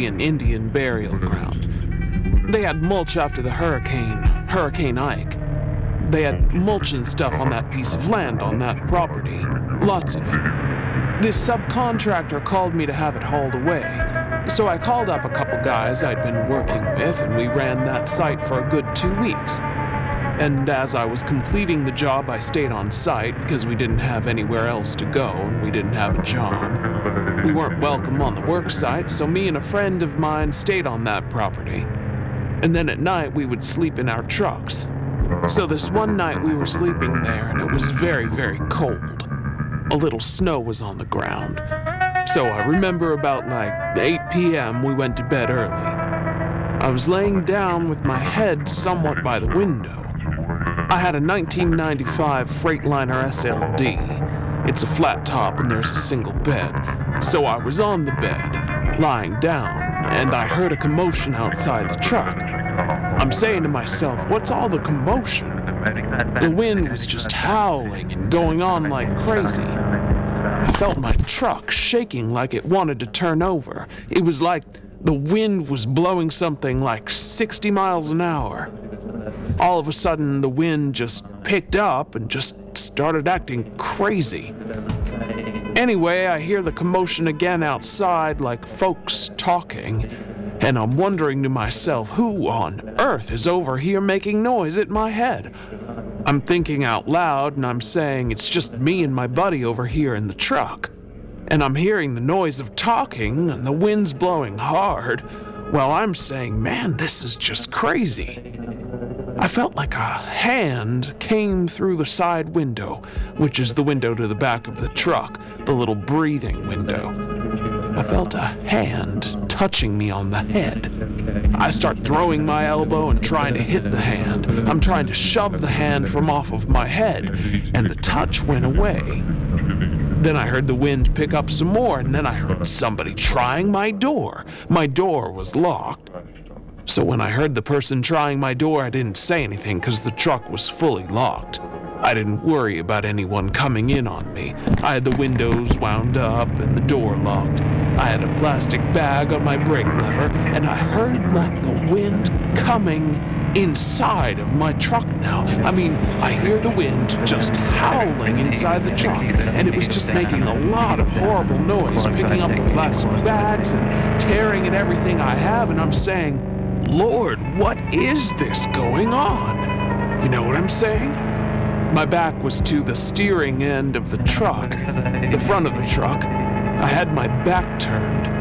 an Indian burial ground. They had mulch after the hurricane, Hurricane Ike. They had mulch and stuff on that piece of land on that property. Lots of it. This subcontractor called me to have it hauled away. So I called up a couple guys I'd been working with, and we ran that site for a good two weeks. And as I was completing the job, I stayed on site because we didn't have anywhere else to go and we didn't have a job. We weren't welcome on the work site, so me and a friend of mine stayed on that property. And then at night, we would sleep in our trucks. So this one night, we were sleeping there and it was very, very cold. A little snow was on the ground. So I remember about like 8 p.m., we went to bed early. I was laying down with my head somewhat by the window. I had a 1995 Freightliner FLD. It's a flat top and there's a single bed. So I was on the bed, lying down, and I heard a commotion outside the truck. I'm saying to myself, what's all the commotion? The wind was just howling and going on like crazy. I felt my truck shaking like it wanted to turn over. It was like the wind was blowing something like 60 miles an hour. All of a sudden, the wind just picked up and just started acting crazy. Anyway, I hear the commotion again outside, like folks talking, and I'm wondering to myself, who on earth is over here making noise at my head? I'm thinking out loud and I'm saying it's just me and my buddy over here in the truck. And I'm hearing the noise of talking and the wind's blowing hard while I'm saying, man, this is just crazy. I felt like a hand came through the side window, which is the window to the back of the truck, the little breathing window. I felt a hand touching me on the head. I start throwing my elbow and trying to hit the hand. I'm trying to shove the hand from off of my head, and the touch went away. Then I heard the wind pick up some more, and then I heard somebody trying my door. My door was locked. So when I heard the person trying my door, I didn't say anything because the truck was fully locked. I didn't worry about anyone coming in on me. I had the windows wound up and the door locked. I had a plastic bag on my brake lever, and I heard like the wind coming inside of my truck now. I mean, I hear the wind just howling inside the truck, and it was just making a lot of horrible noise, picking up the plastic bags and tearing at everything I have, and I'm saying, Lord, what is this going on? You know what I'm saying? My back was to the steering end of the truck, the front of the truck. I had my back turned.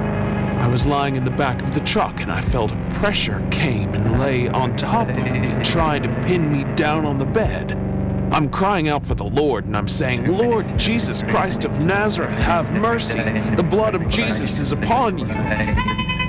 I was lying in the back of the truck and I felt a pressure came and lay on top of me, trying to pin me down on the bed. I'm crying out for the Lord and I'm saying, Lord Jesus Christ of Nazareth, have mercy. The blood of Jesus is upon you.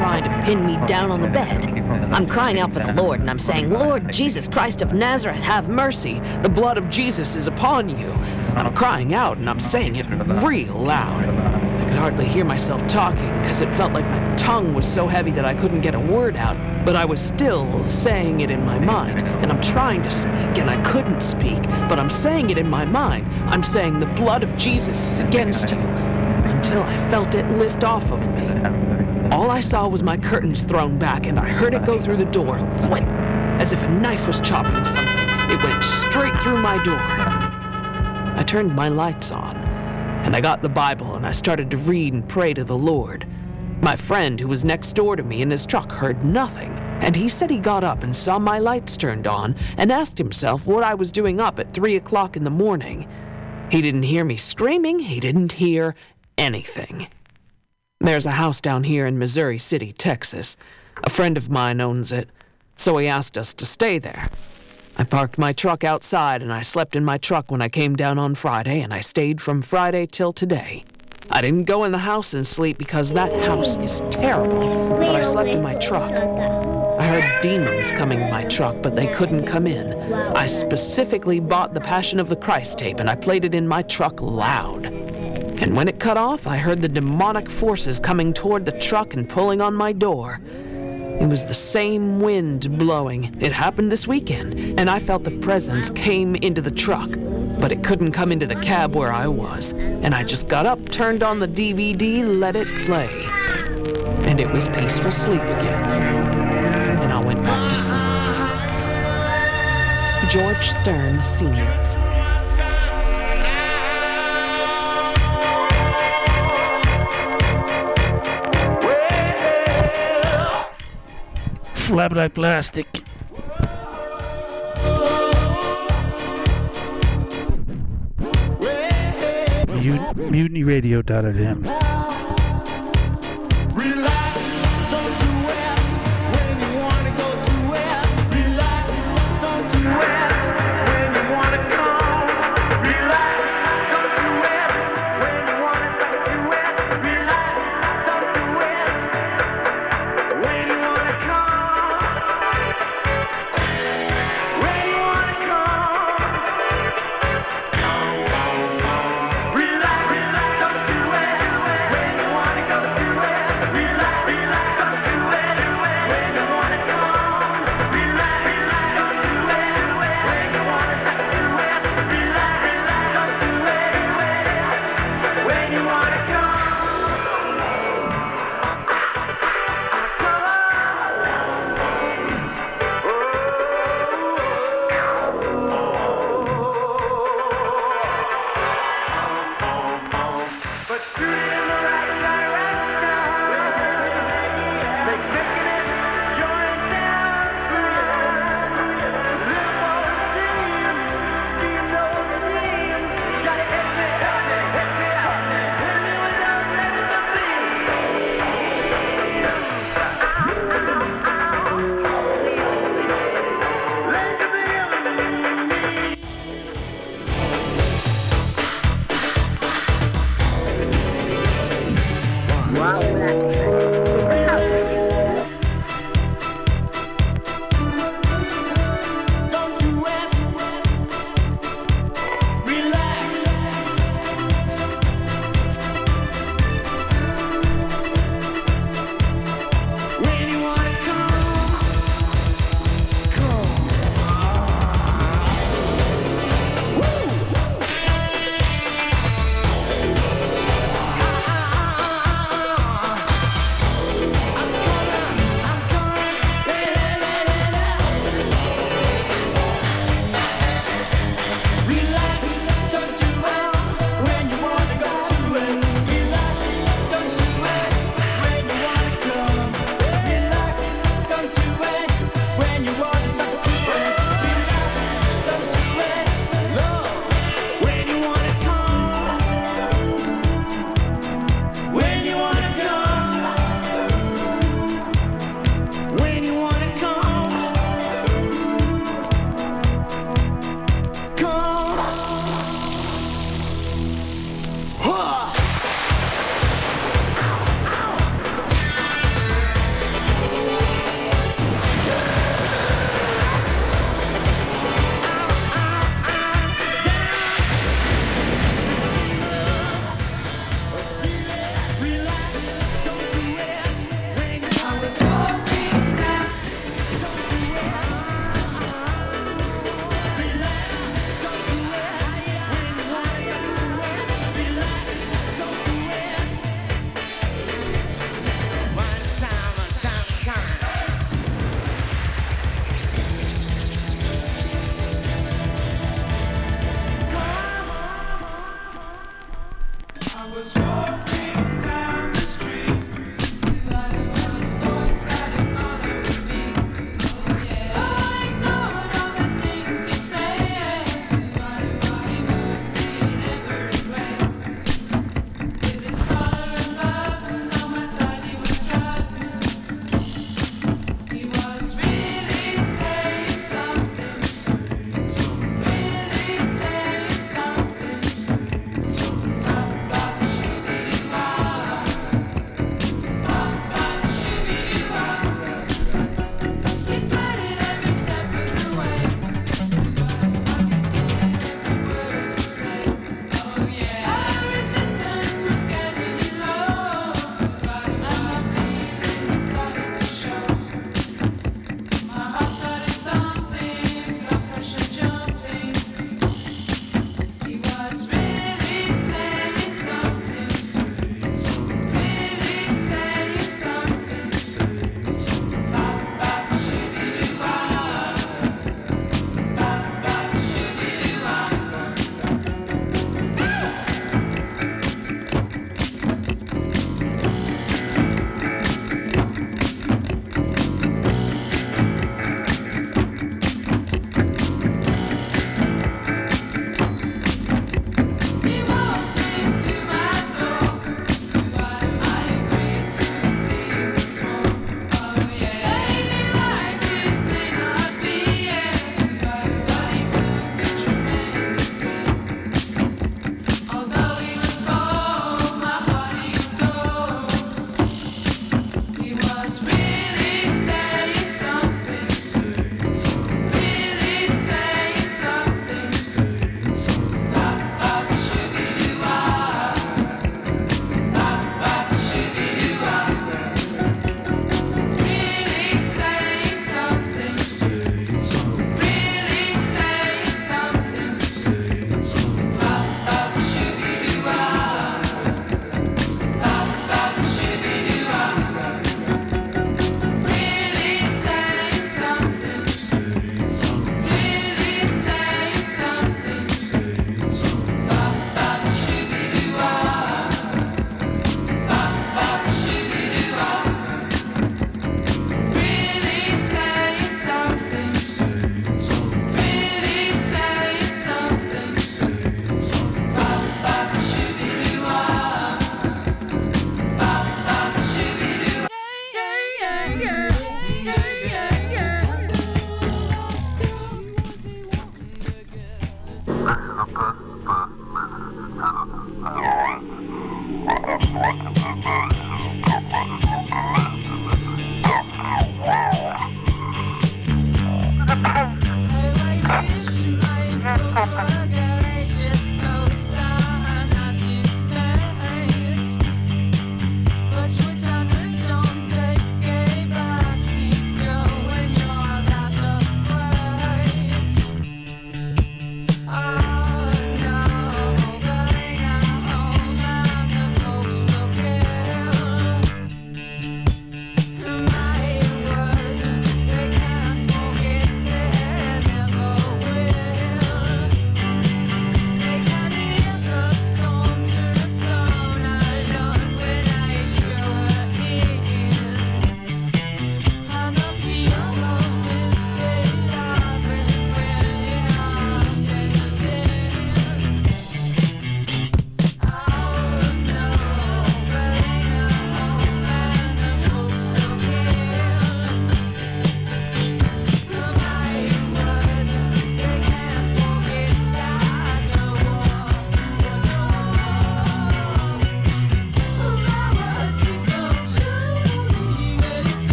Trying to pin me down on the bed. I'm crying out for the Lord, and I'm saying, Lord Jesus Christ of Nazareth, have mercy. The blood of Jesus is upon you. I'm crying out, and I'm saying it real loud. I could hardly hear myself talking because it felt like my tongue was so heavy that I couldn't get a word out, but I was still saying it in my mind, and I'm trying to speak, and I couldn't speak, but I'm saying it in my mind. I'm saying the blood of Jesus is against you until I felt it lift off of me. All I saw was my curtains thrown back, and I heard it go through the door, thwip, as if a knife was chopping something. It went straight through my door. I turned my lights on, and I got the Bible, and I started to read and pray to the Lord. My friend, who was next door to me in his truck, heard nothing, and he said he got up and saw my lights turned on and asked himself what I was doing up at 3 o'clock in the morning. He didn't hear me screaming, he didn't hear anything. There's a house down here in Missouri City, Texas. A friend of mine owns it, so he asked us to stay there. I parked my truck outside and I slept in my truck when I came down on Friday, and I stayed from Friday till today. I didn't go in the house and sleep because that house is terrible, but I slept in my truck. I heard demons coming in my truck, but they couldn't come in. I specifically bought the Passion of the Christ tape and I played it in my truck loud. And when it cut off, I heard the demonic forces coming toward the truck and pulling on my door. It was the same wind blowing. It happened this weekend, and I felt the presence came into the truck. but it couldn't come into the cab where I was. And I just got up, turned on the DVD, let it play. And it was peaceful sleep again. And I went back to sleep. George Stern, Sr. Flap like plastic. Mut- MutinyRadio.fm.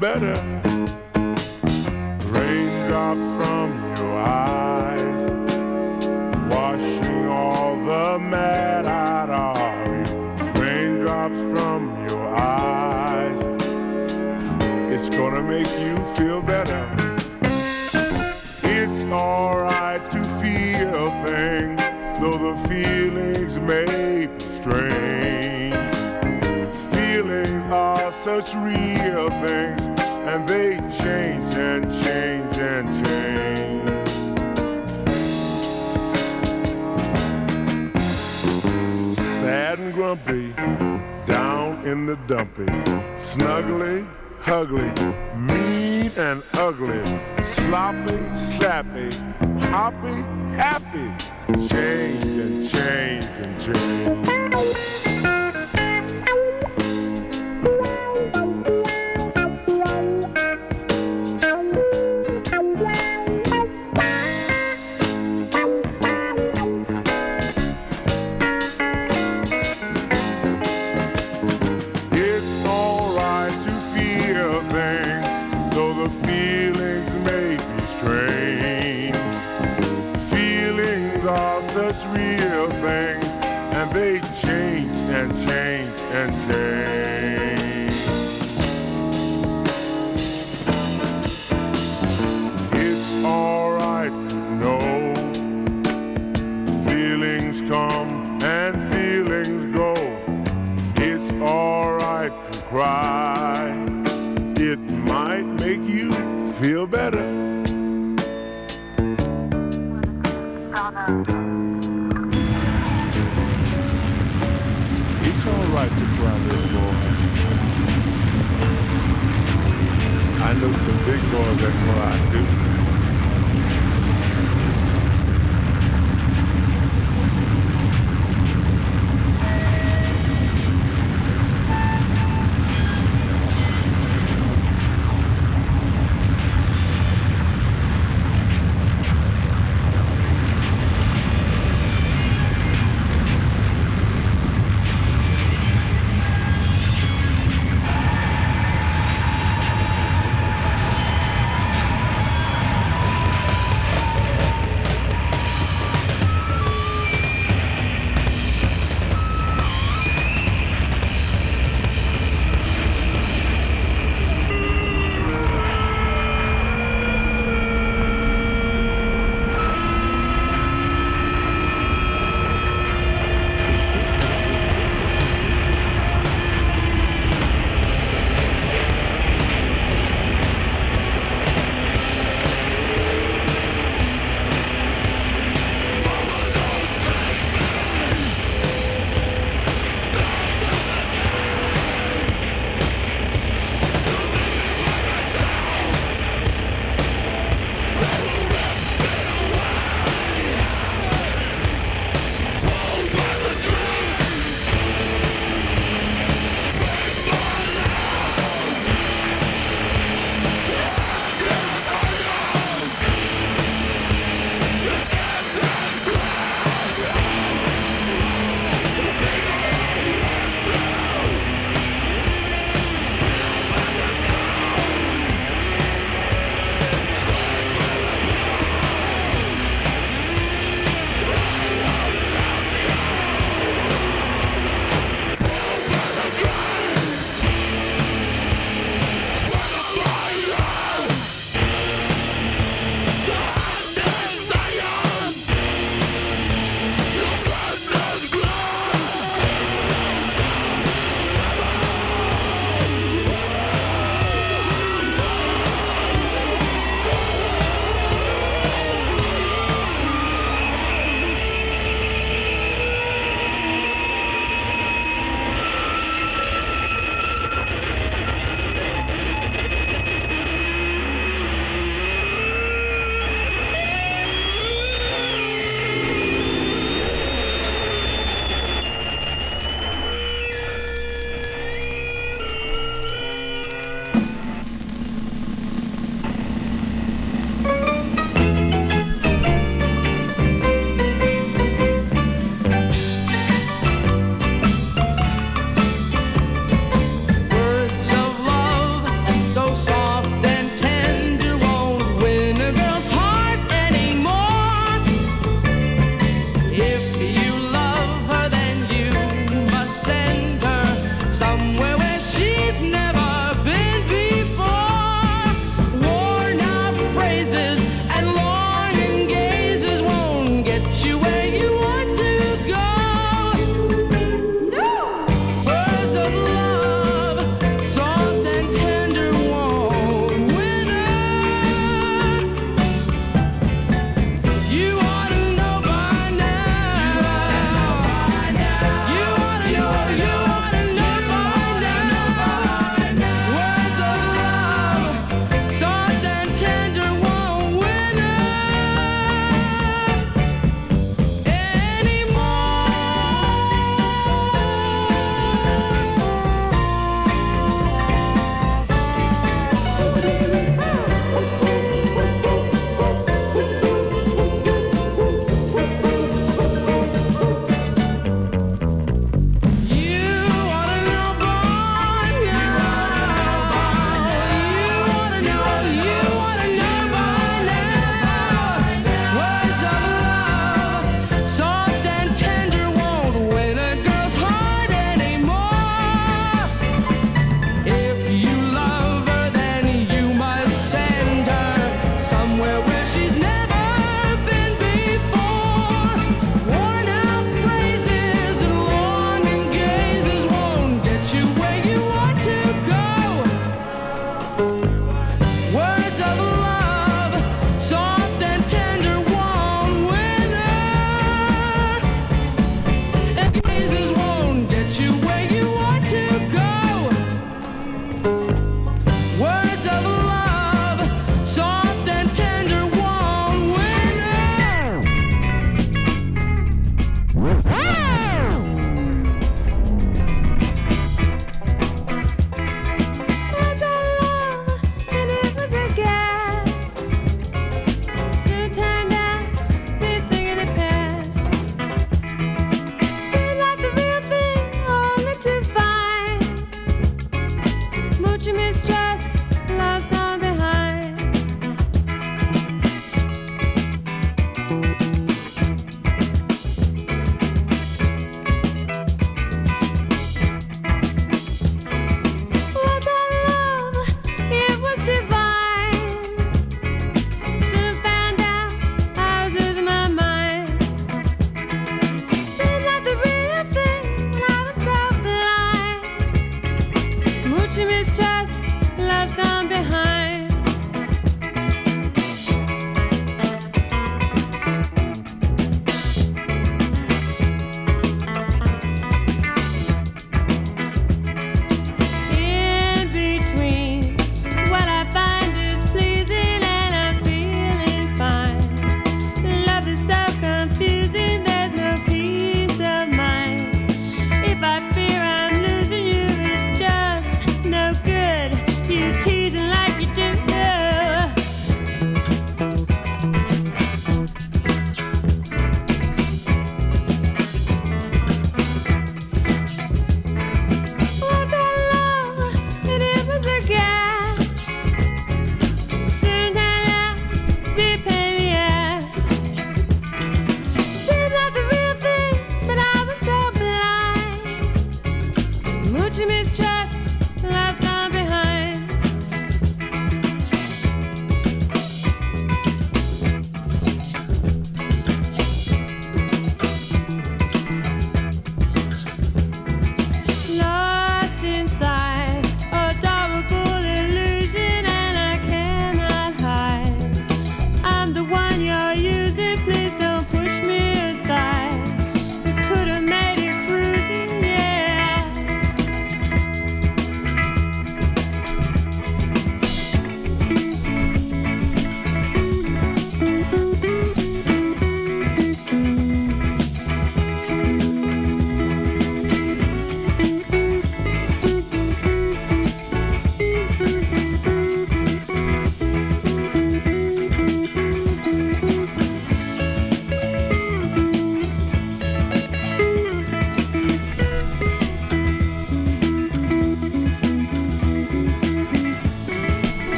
better. Raindrop from your eyes, washing all the mad out of you. Raindrops from your eyes, it's gonna make you feel better. It's alright to feel things, though the feelings may be strange. Feelings are such real things, and they change and change and change. Sad and grumpy, down in the dumpy, snuggly, ugly, mean and ugly, sloppy, slappy, hoppy, happy, change and change and change. Know some big boys that cry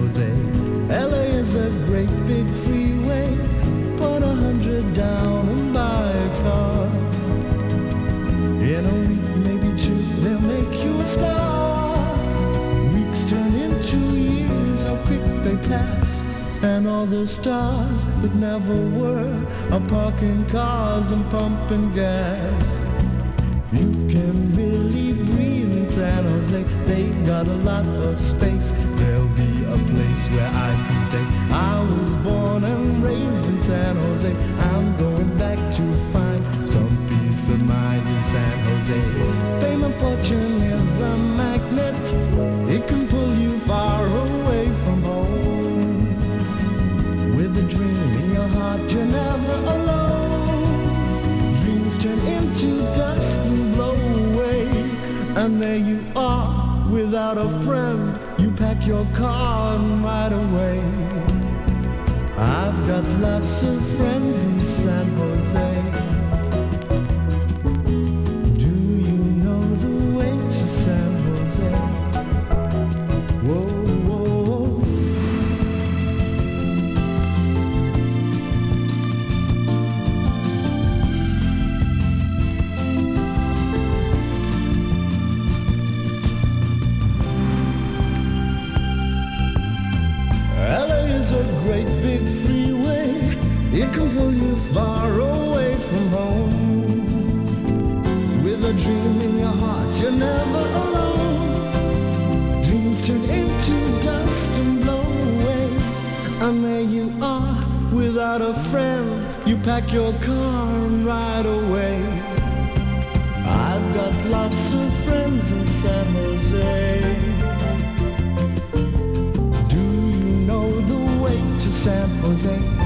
Jose. LA is a great big freeway. Put a hundred down and buy a car. In a week, maybe two, they'll make you a star. Weeks turn into years, how quick they pass. And all the stars that never were are parking cars and pumping gas. Jose. They've got a lot of space. There'll be a place where I can stay. I was born and raised in San Jose. I'm going back to find some peace of mind in San Jose. Fame and fortune is a magnet. It can pull you far away from home. With a dream in your heart, you're never alone. Dreams turn into And there you are, without a friend. You pack your car and ride away. I've got lots of friends in San Jose. Far away from home. With a dream in your heart, you're never alone. Dreams turn into dust and blow away. And there you are, without a friend. You pack your car and ride away. I've got lots of friends in San Jose. Do you know the way to San Jose?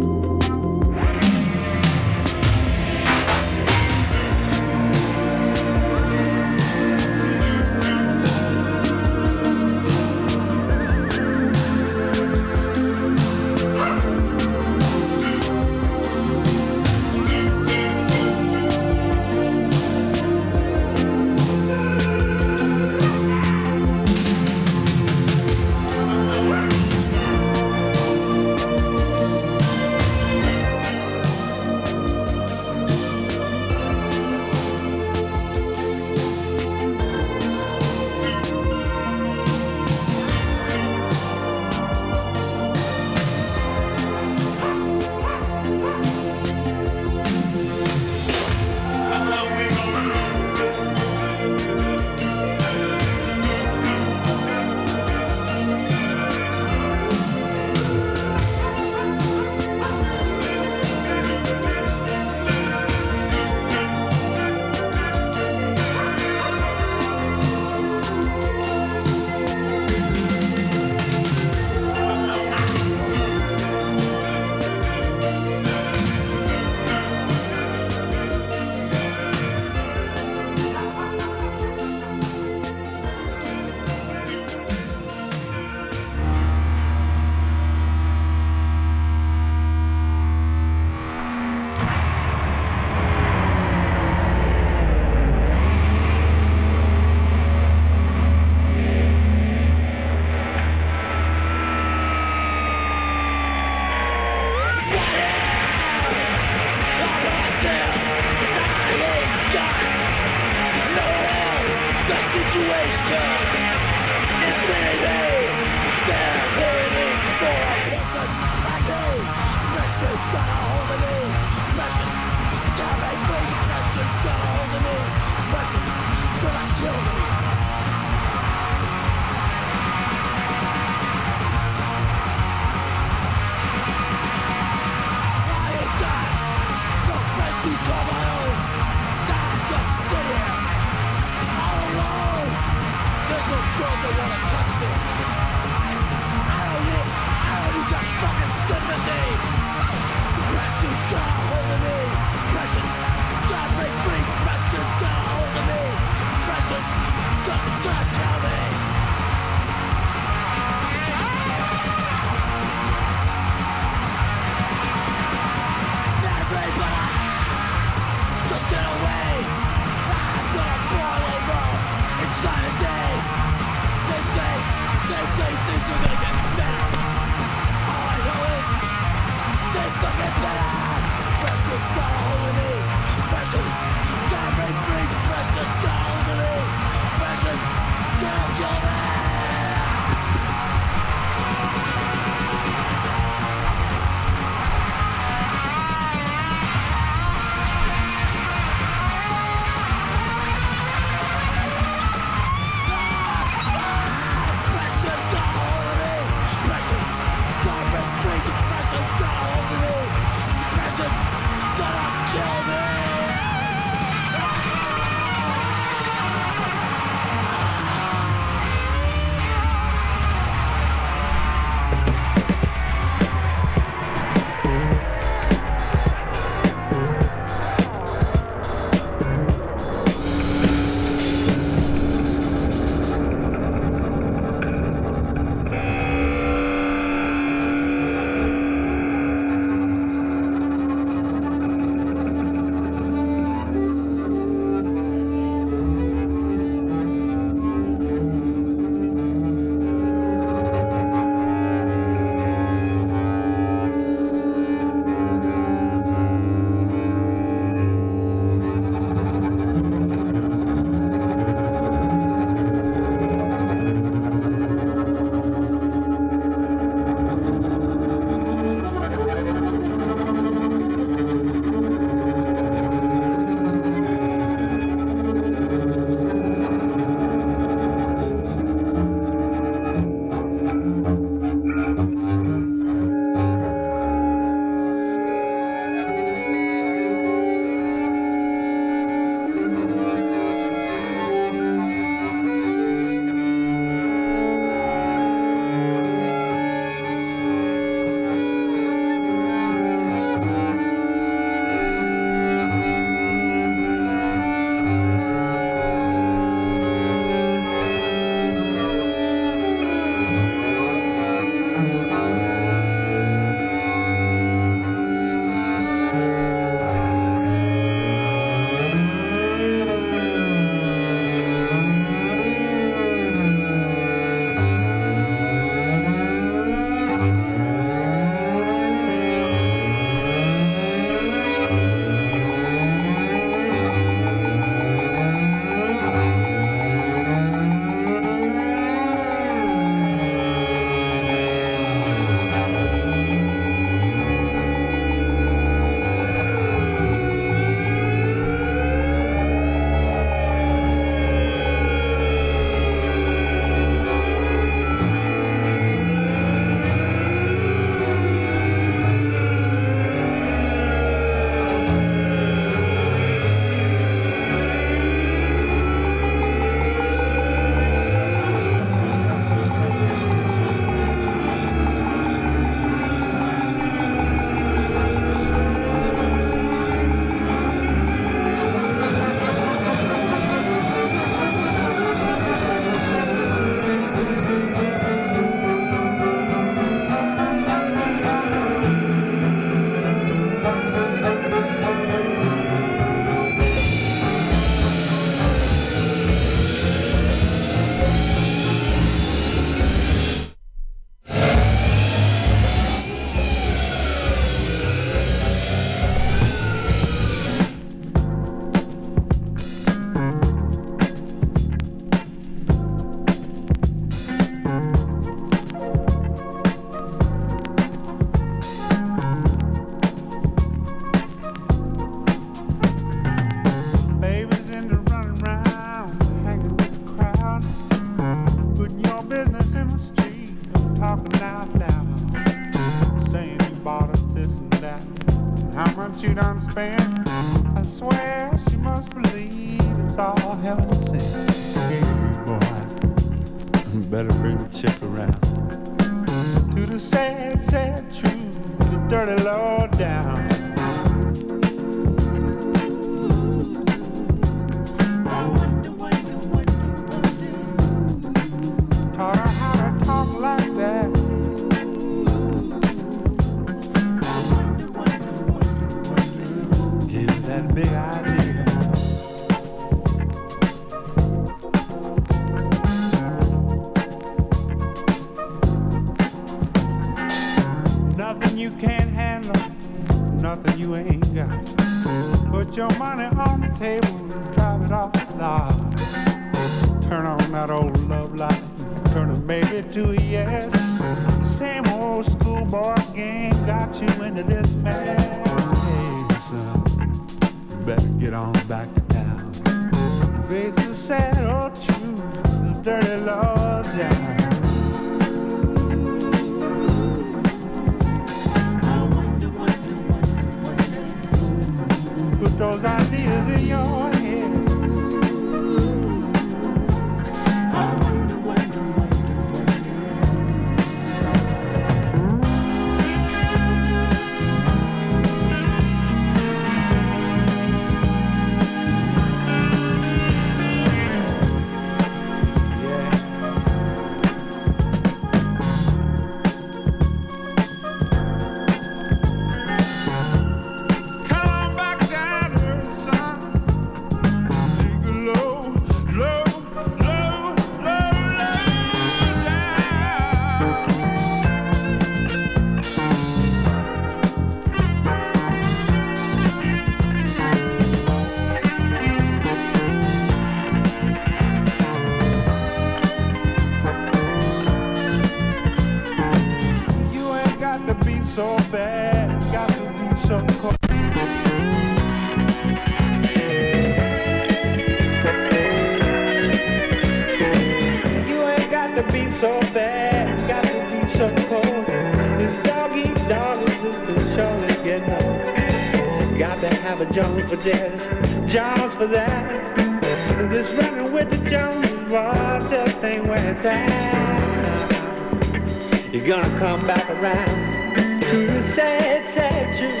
gonna come back around to the sad, sad truth,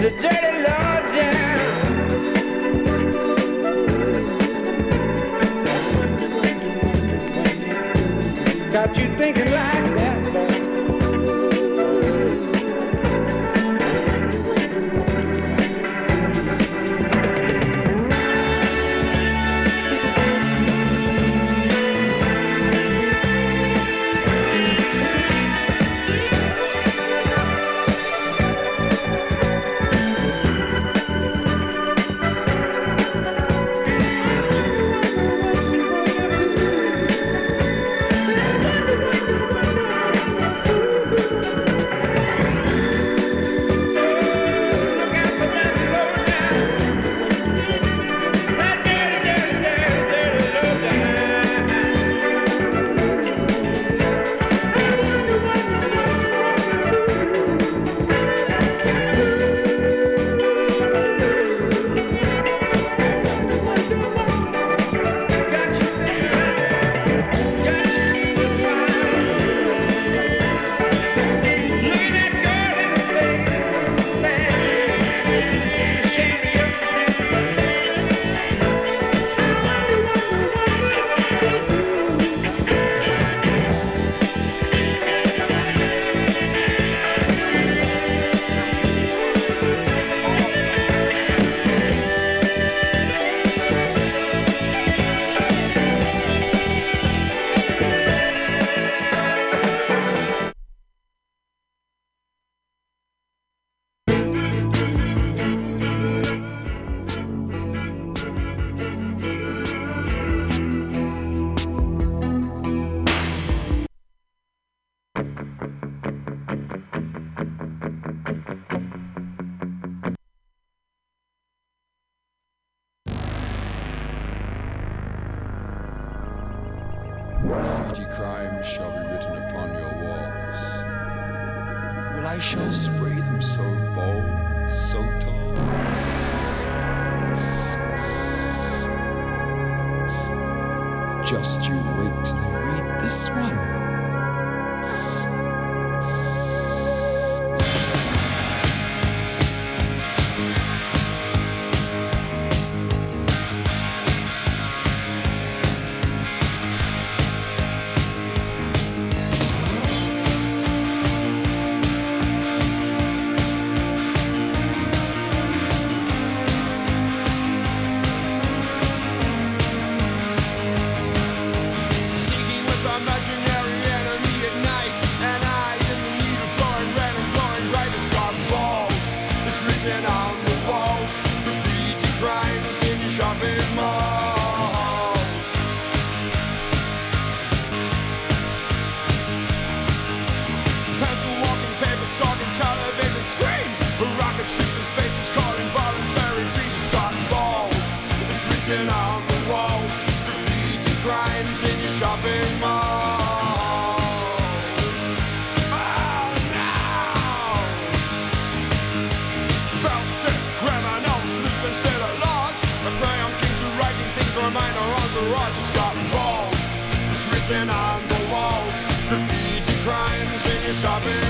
the dirty law down. Got you thinking like that. Crimes in your shopping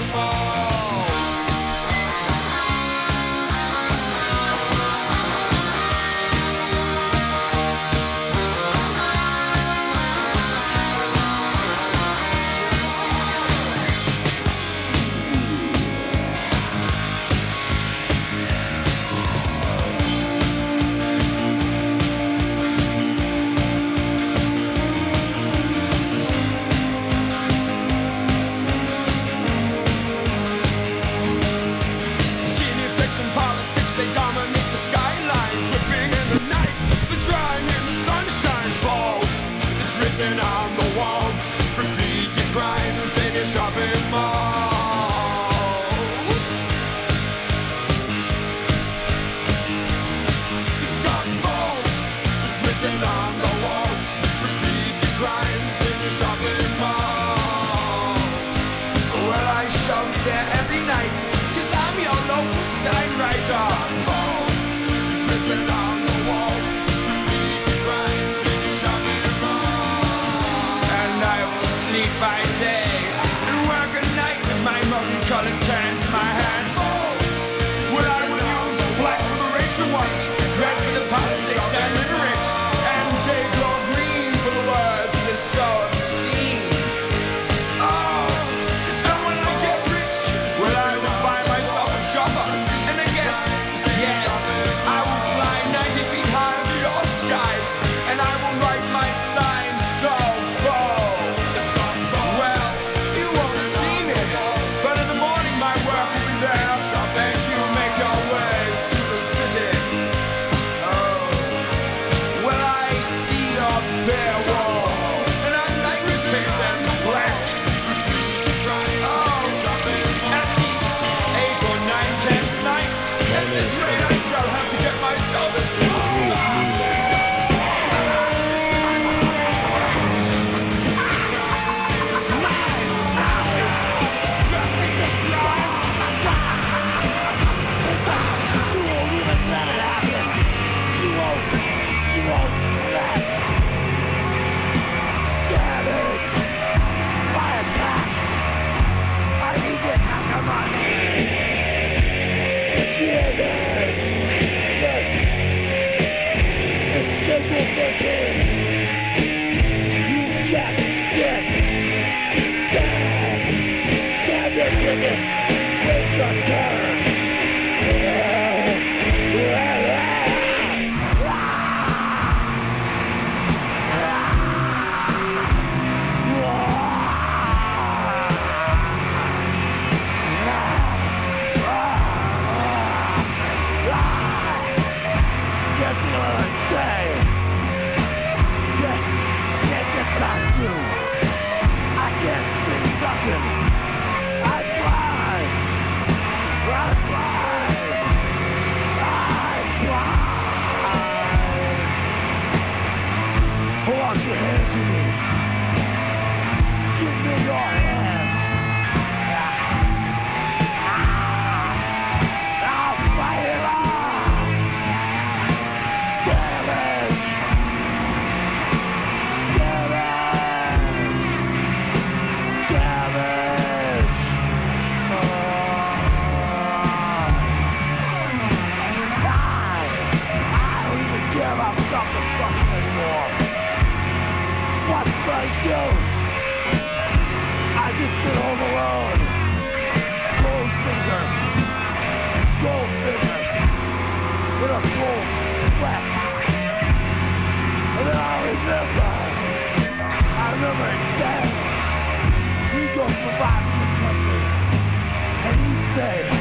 he'd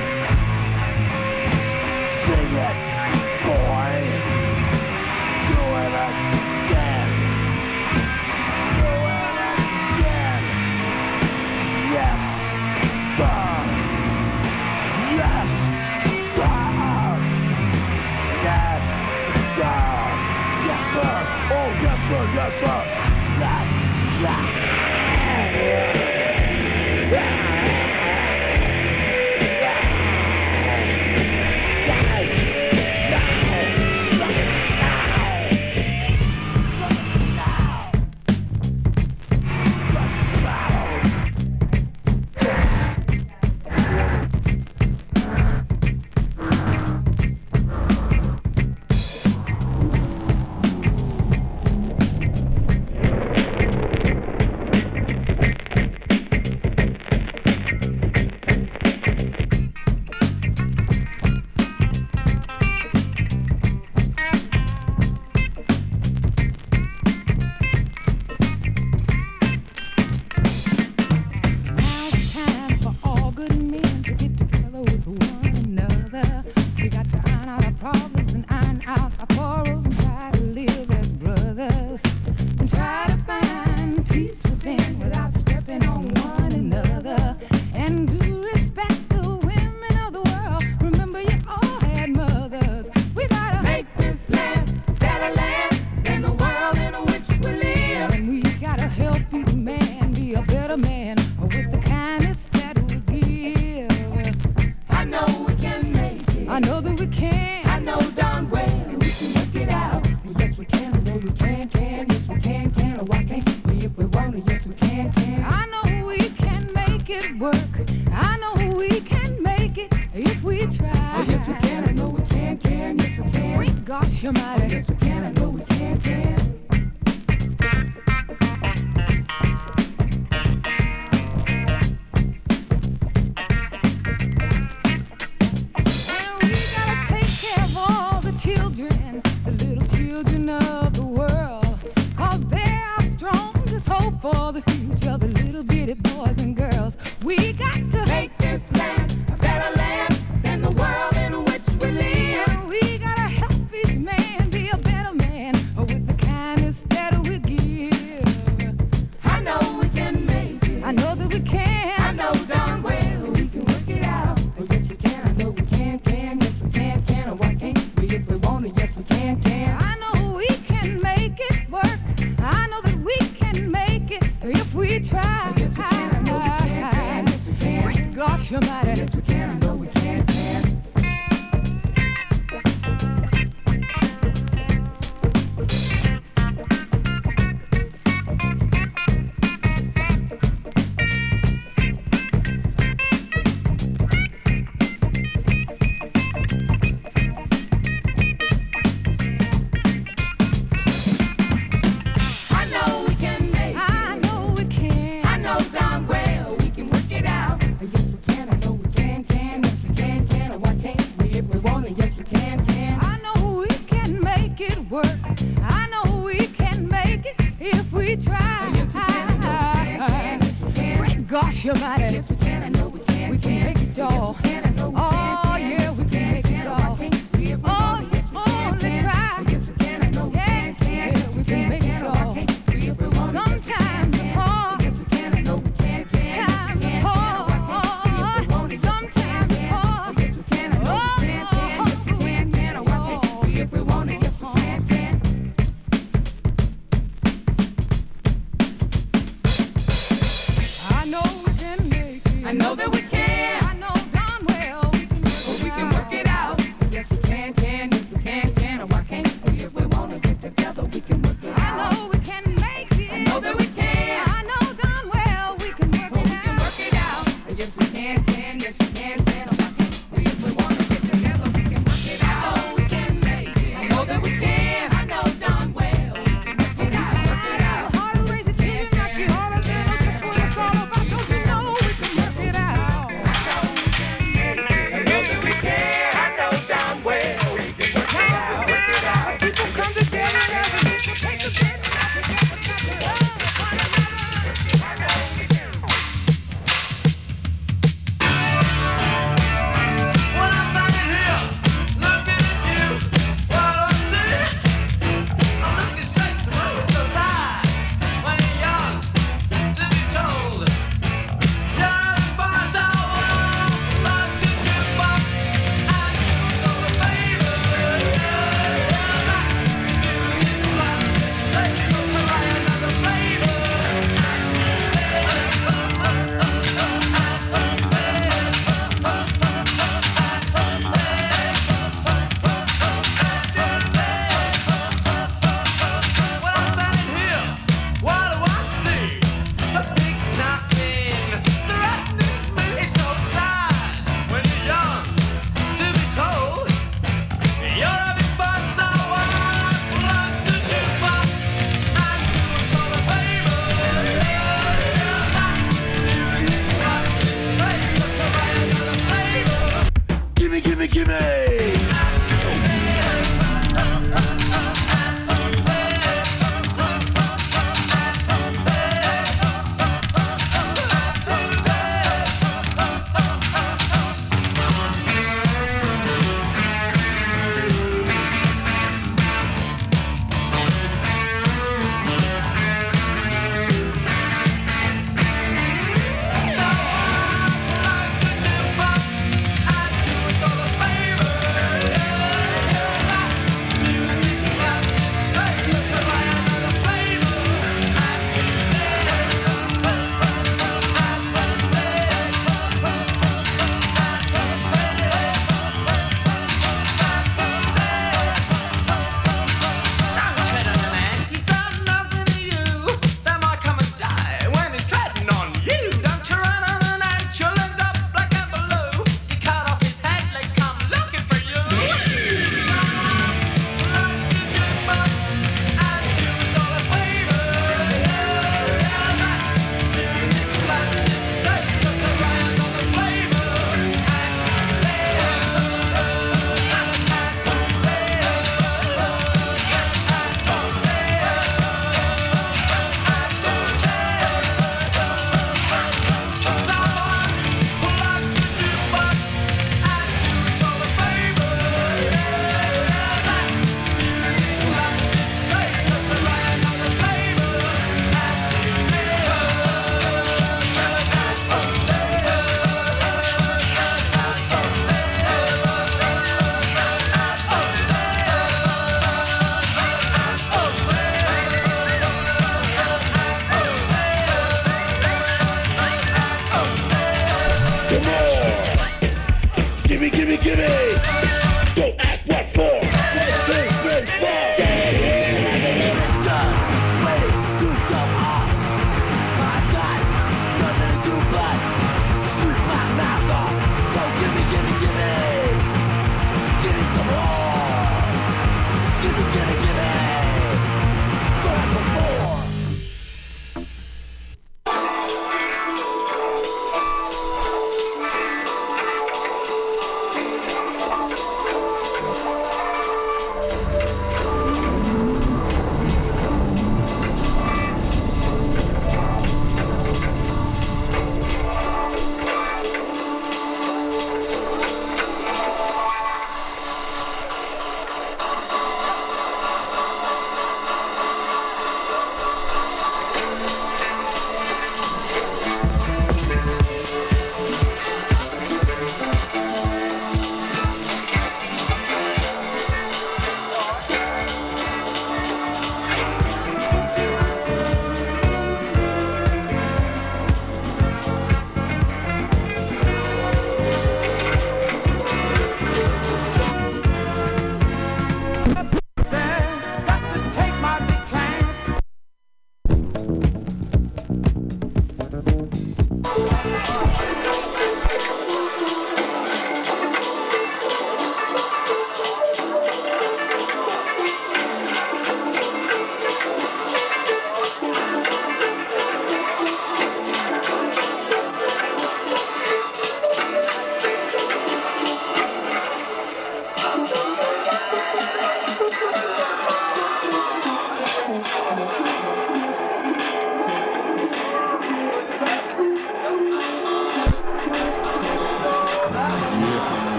Great gosh,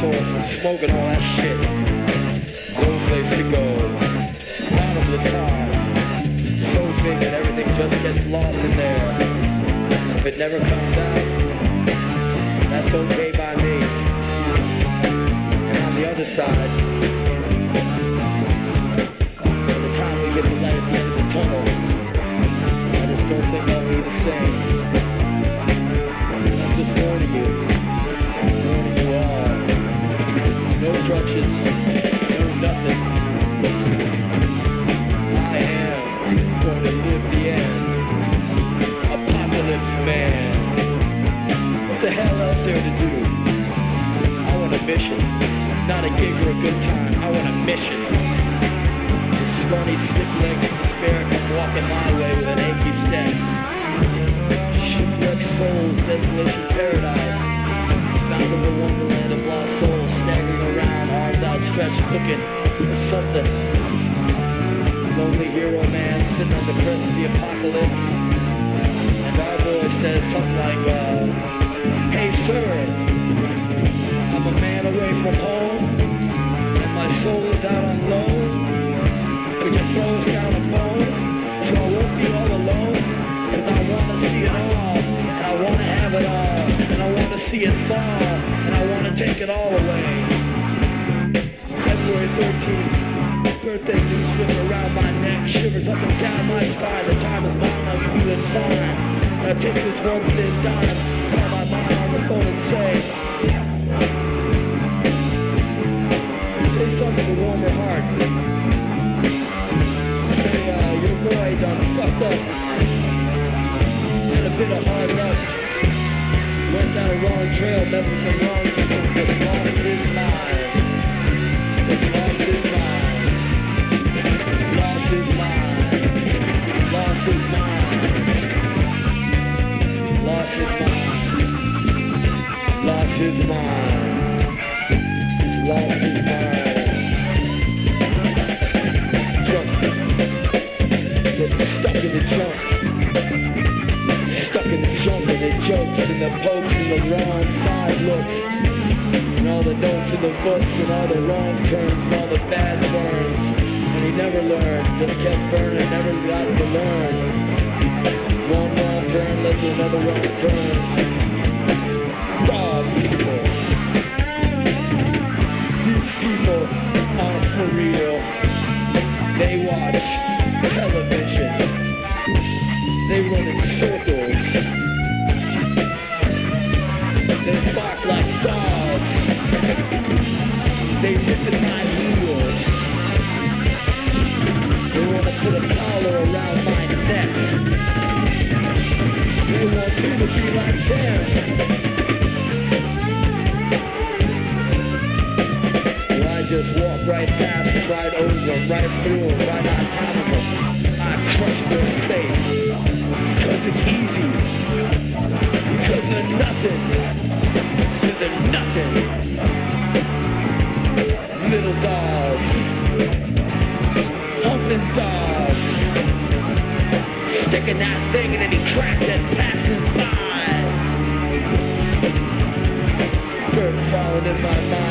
soul from smoking all that shit. No place to go. Bottomless hole. So big that everything just gets lost in there. If it never comes out, that's okay by me. And on the other side, by the time we get the light at the end of the tunnel, I just don't think I'll be the same. Not a gig or a good time. I want a mission. The scrawny, stiff legs of despair walking my way with an achy step. Shipwrecked souls, paradise. Wonderland of lost souls around, arms outstretched, looking for something. Lonely hero man sitting on the crest of the apocalypse. And our boy says something like, uh, Hey sir, I'm a man away from home, and my soul is out on loan. Could you throw us down a bone, so I won't be all alone? Cause I wanna see it all, and I wanna have it all, and I wanna see it fall, and I wanna take it all away. February 13th, birthday news slipping around my neck, shivers up and down my spine. The time is mine, I'm feeling fine. I take this one thin dime, call my mom on the phone and say, say something to warm her heart. Say, uh, your boy done fucked up. Had a bit of hard luck. Went down a wrong trail, with some wrong books and all the wrong turns and all the bad burns. And he never learned, just kept burning, never got to learn. One wrong turn led to another wrong turn.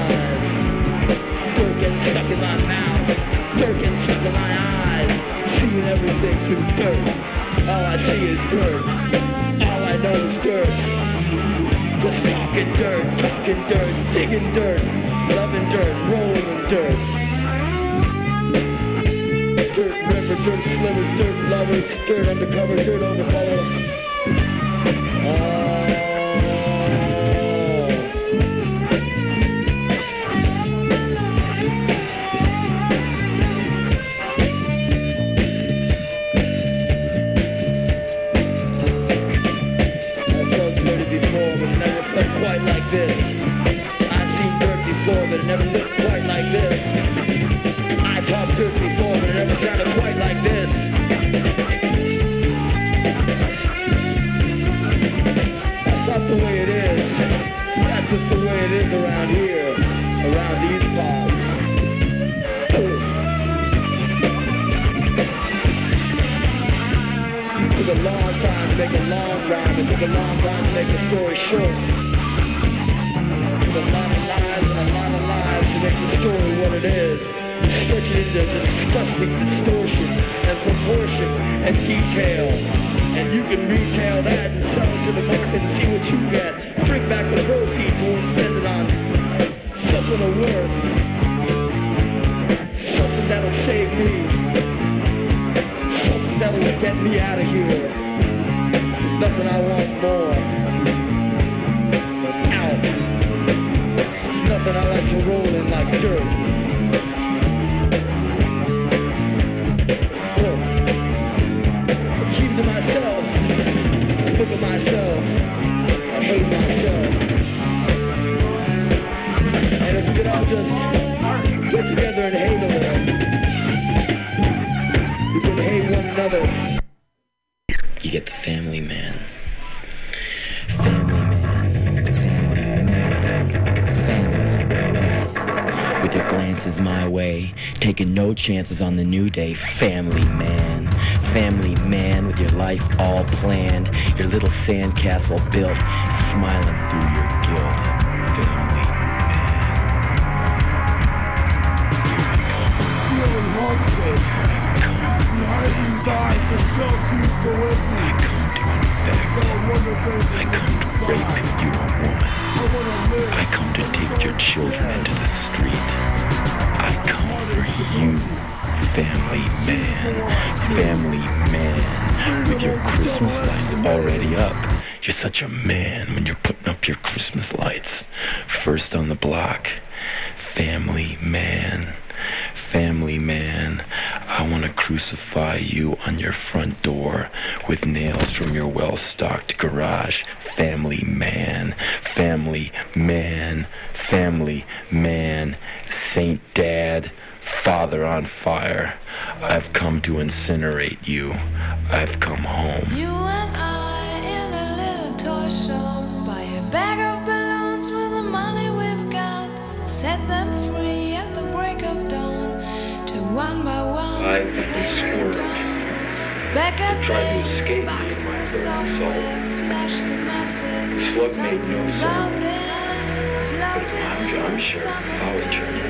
Mind. Dirt getting stuck in my mouth. Dirt getting stuck in my eyes. Seeing everything through dirt. All I see is dirt. All I know is dirt. Just talking dirt, talking dirt, digging dirt, loving dirt, rolling in dirt. Dirt river, dirt slivers, dirt lovers, dirt undercover, dirt overcover. Chances on the new day. Family man. Family man with your life all planned, your little sandcastle built, smiling through your guilt. Family man. haunts me. Behind these eyes, the shell seems so empty. I come to infect. I come to rape your woman. I come to take your children into the street. Your Christmas lights already up. You're such a man when you're putting up your Christmas lights. First on the block. Family man. Family man, I want to crucify you on your front door with nails from your well stocked garage. Family man, family man, family man, Saint Dad, Father on fire. I've come to incinerate you. I've come tried to escape box my the very software, flash. Slug made me Something's also. out I'm, I'm sure if I.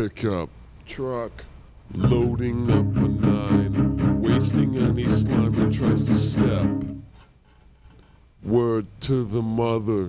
pickup truck, loading up a nine, wasting any slime that tries to step. Word to the mother.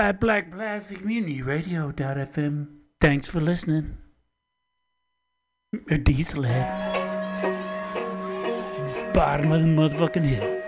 at Black Plastic Community Radio.fm. Thanks for listening. Dieselhead. Bottom of the motherfucking hill.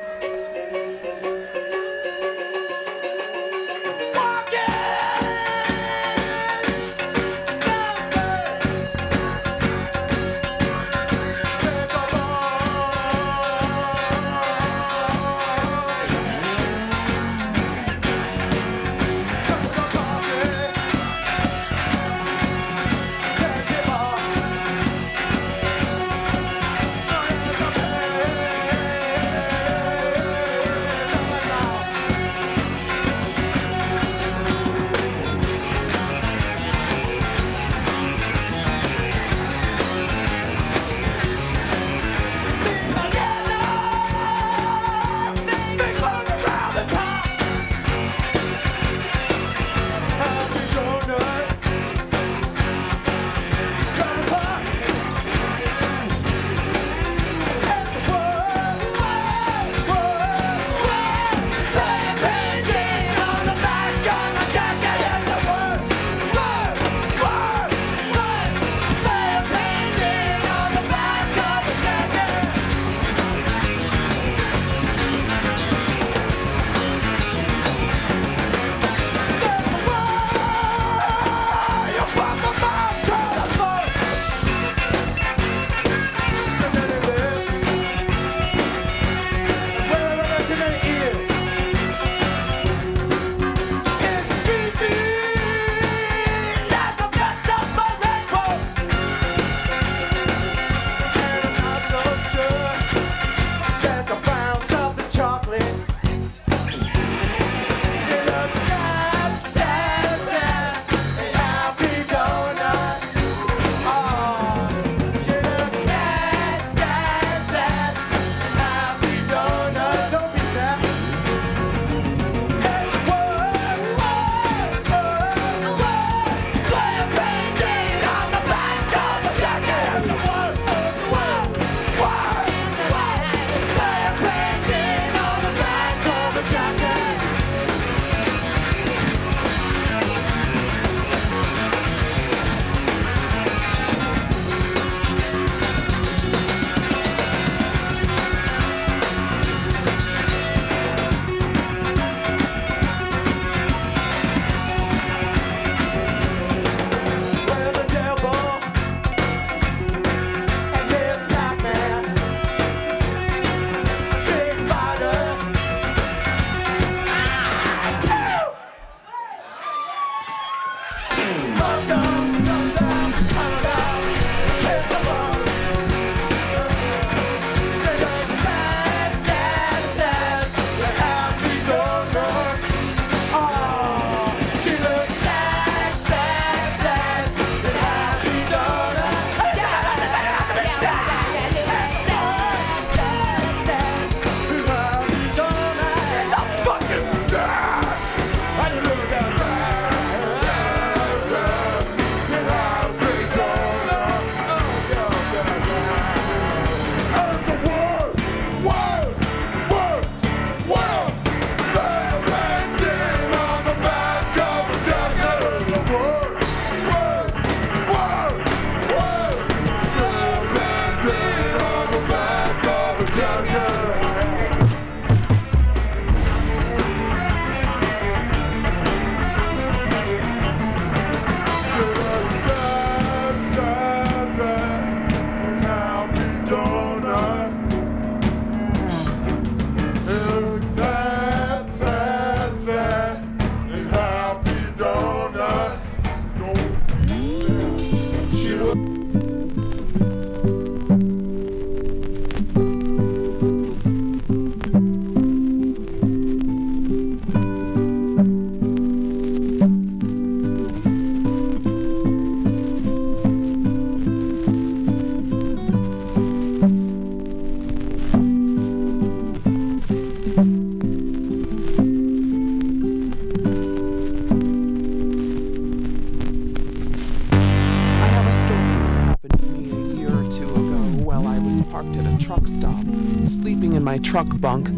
My truck bunk.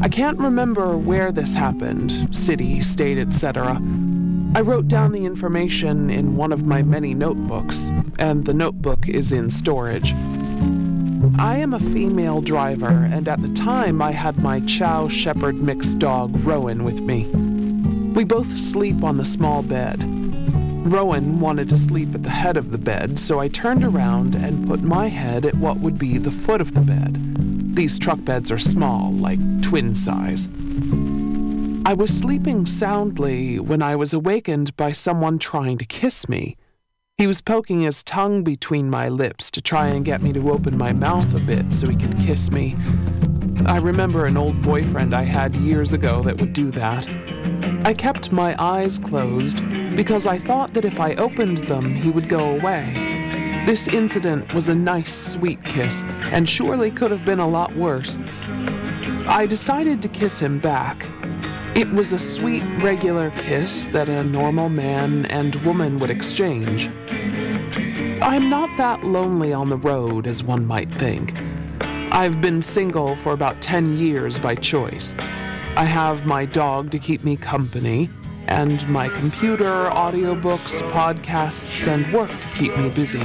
I can't remember where this happened city, state, etc. I wrote down the information in one of my many notebooks, and the notebook is in storage. I am a female driver, and at the time I had my Chow Shepherd mixed dog Rowan with me. We both sleep on the small bed. Rowan wanted to sleep at the head of the bed, so I turned around and put my head at what would be the foot of the bed. These truck beds are small, like twin size. I was sleeping soundly when I was awakened by someone trying to kiss me. He was poking his tongue between my lips to try and get me to open my mouth a bit so he could kiss me. I remember an old boyfriend I had years ago that would do that. I kept my eyes closed because I thought that if I opened them, he would go away. This incident was a nice, sweet kiss, and surely could have been a lot worse. I decided to kiss him back. It was a sweet, regular kiss that a normal man and woman would exchange. I'm not that lonely on the road as one might think. I've been single for about 10 years by choice. I have my dog to keep me company, and my computer, audiobooks, podcasts, and work to keep me busy.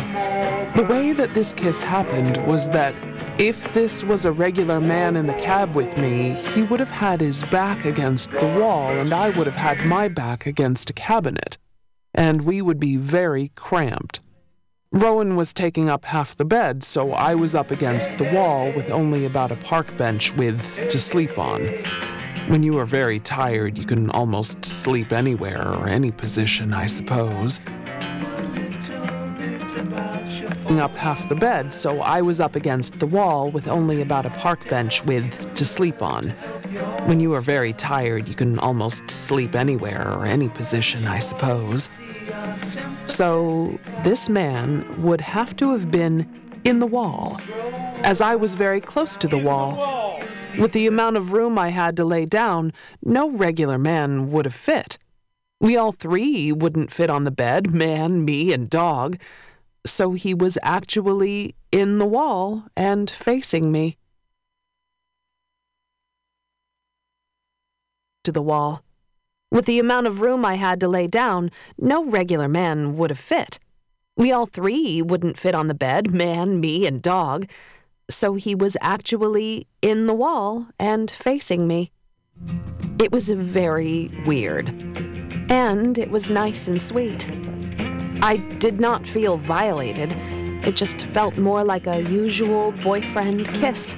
The way that this kiss happened was that if this was a regular man in the cab with me, he would have had his back against the wall, and I would have had my back against a cabinet, and we would be very cramped. Rowan was taking up half the bed, so I was up against the wall with only about a park bench width to sleep on. When you are very tired, you can almost sleep anywhere or any position, I suppose. Up half the bed, so I was up against the wall with only about a park bench width to sleep on. When you are very tired, you can almost sleep anywhere or any position, I suppose. So, this man would have to have been in the wall, as I was very close to the wall. With the amount of room I had to lay down, no regular man would have fit. We all three wouldn't fit on the bed man, me, and dog. So he was actually in the wall and facing me. To the wall. With the amount of room I had to lay down, no regular man would have fit. We all three wouldn't fit on the bed man, me, and dog. So he was actually in the wall and facing me. It was very weird. And it was nice and sweet. I did not feel violated. It just felt more like a usual boyfriend kiss.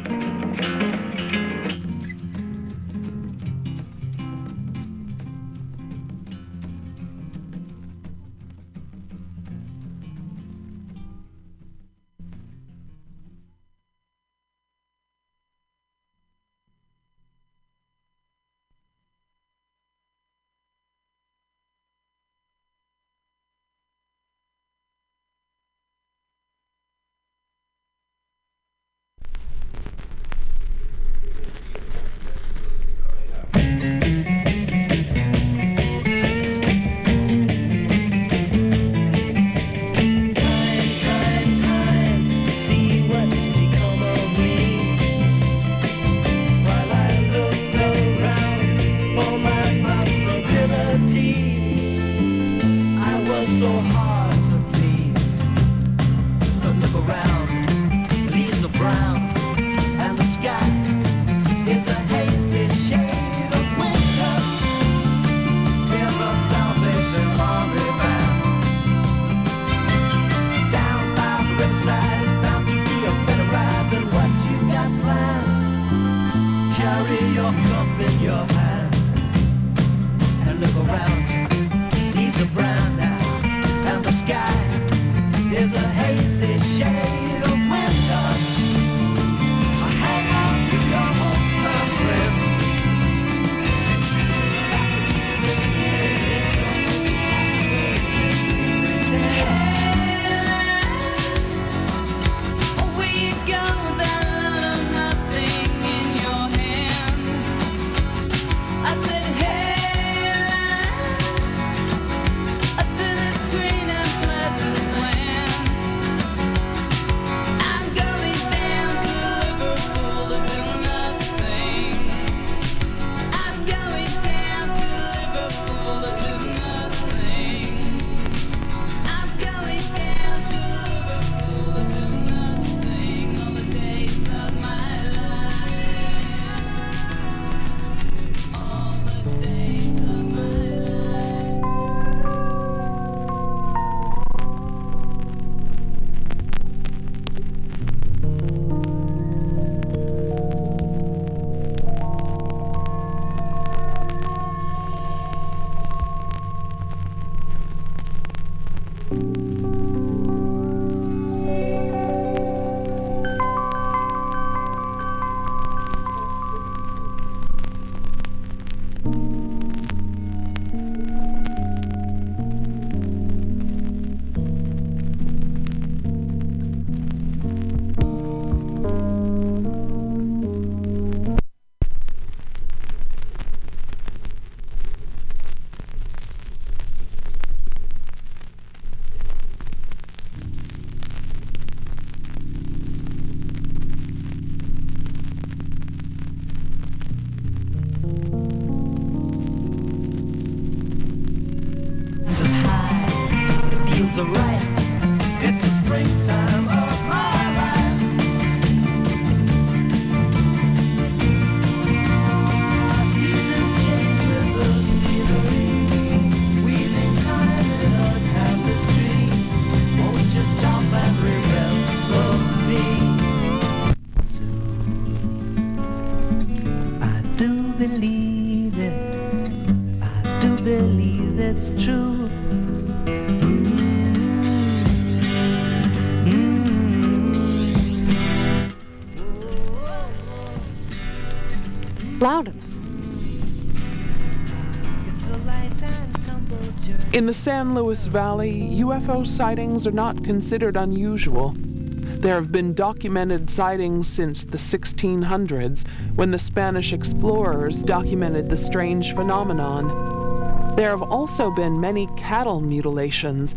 The San Luis Valley, UFO sightings are not considered unusual. There have been documented sightings since the 1600s when the Spanish explorers documented the strange phenomenon. There have also been many cattle mutilations.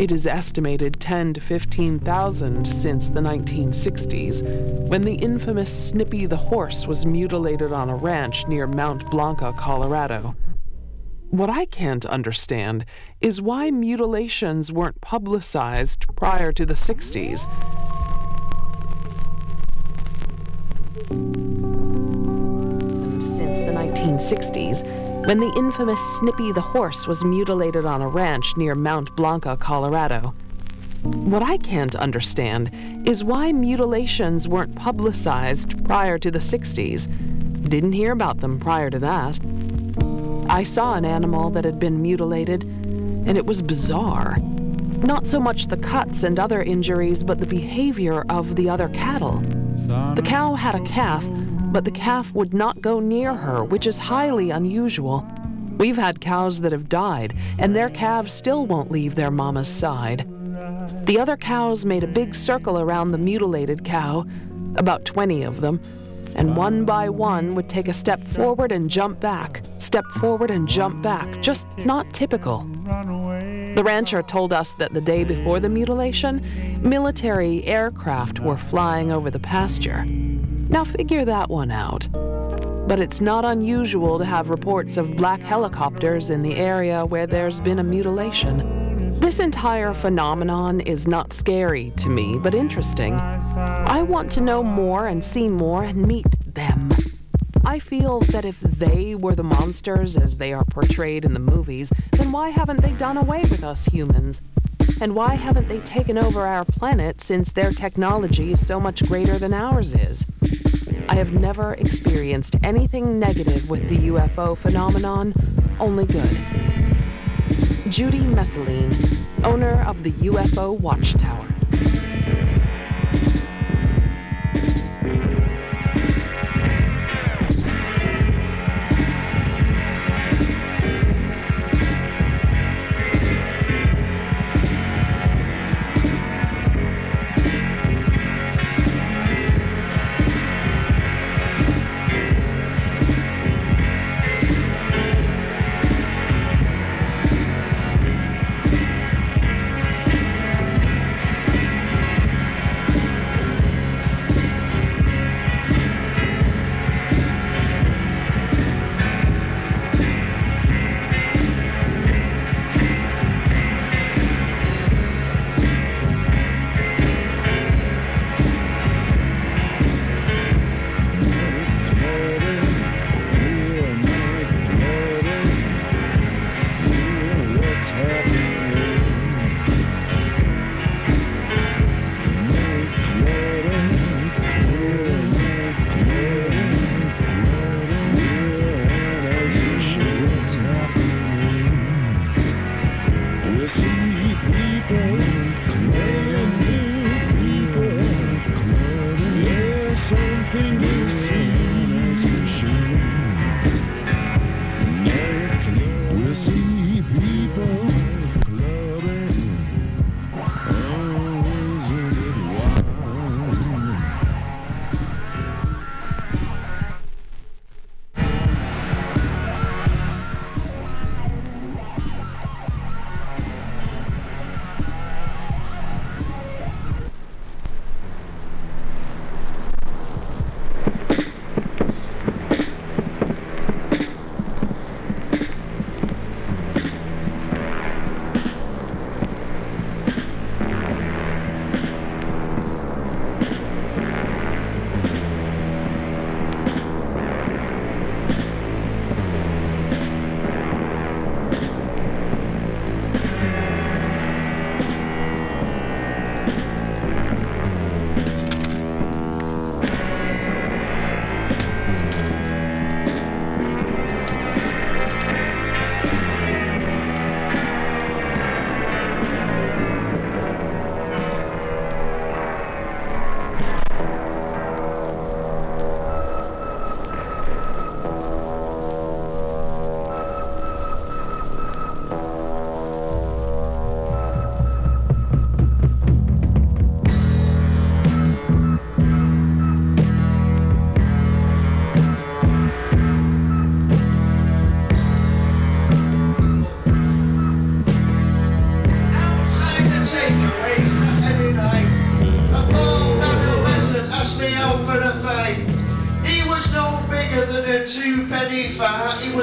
It is estimated 10 to 15,000 since the 1960s, when the infamous Snippy the horse was mutilated on a ranch near Mount Blanca, Colorado. What I can't understand is why mutilations weren't publicized prior to the 60s. Since the 1960s, when the infamous Snippy the horse was mutilated on a ranch near Mount Blanca, Colorado. What I can't understand is why mutilations weren't publicized prior to the 60s. Didn't hear about them prior to that. I saw an animal that had been mutilated, and it was bizarre. Not so much the cuts and other injuries, but the behavior of the other cattle. The cow had a calf, but the calf would not go near her, which is highly unusual. We've had cows that have died, and their calves still won't leave their mama's side. The other cows made a big circle around the mutilated cow, about 20 of them, and one by one would take a step forward and jump back, step forward and jump back, just not typical. The rancher told us that the day before the mutilation, military aircraft were flying over the pasture. Now figure that one out. But it's not unusual to have reports of black helicopters in the area where there's been a mutilation. This entire phenomenon is not scary to me, but interesting. I want to know more and see more and meet them. I feel that if they were the monsters as they are portrayed in the movies, then why haven't they done away with us humans? And why haven't they taken over our planet since their technology is so much greater than ours is? I have never experienced anything negative with the UFO phenomenon, only good. Judy Messoline, owner of the UFO Watchtower.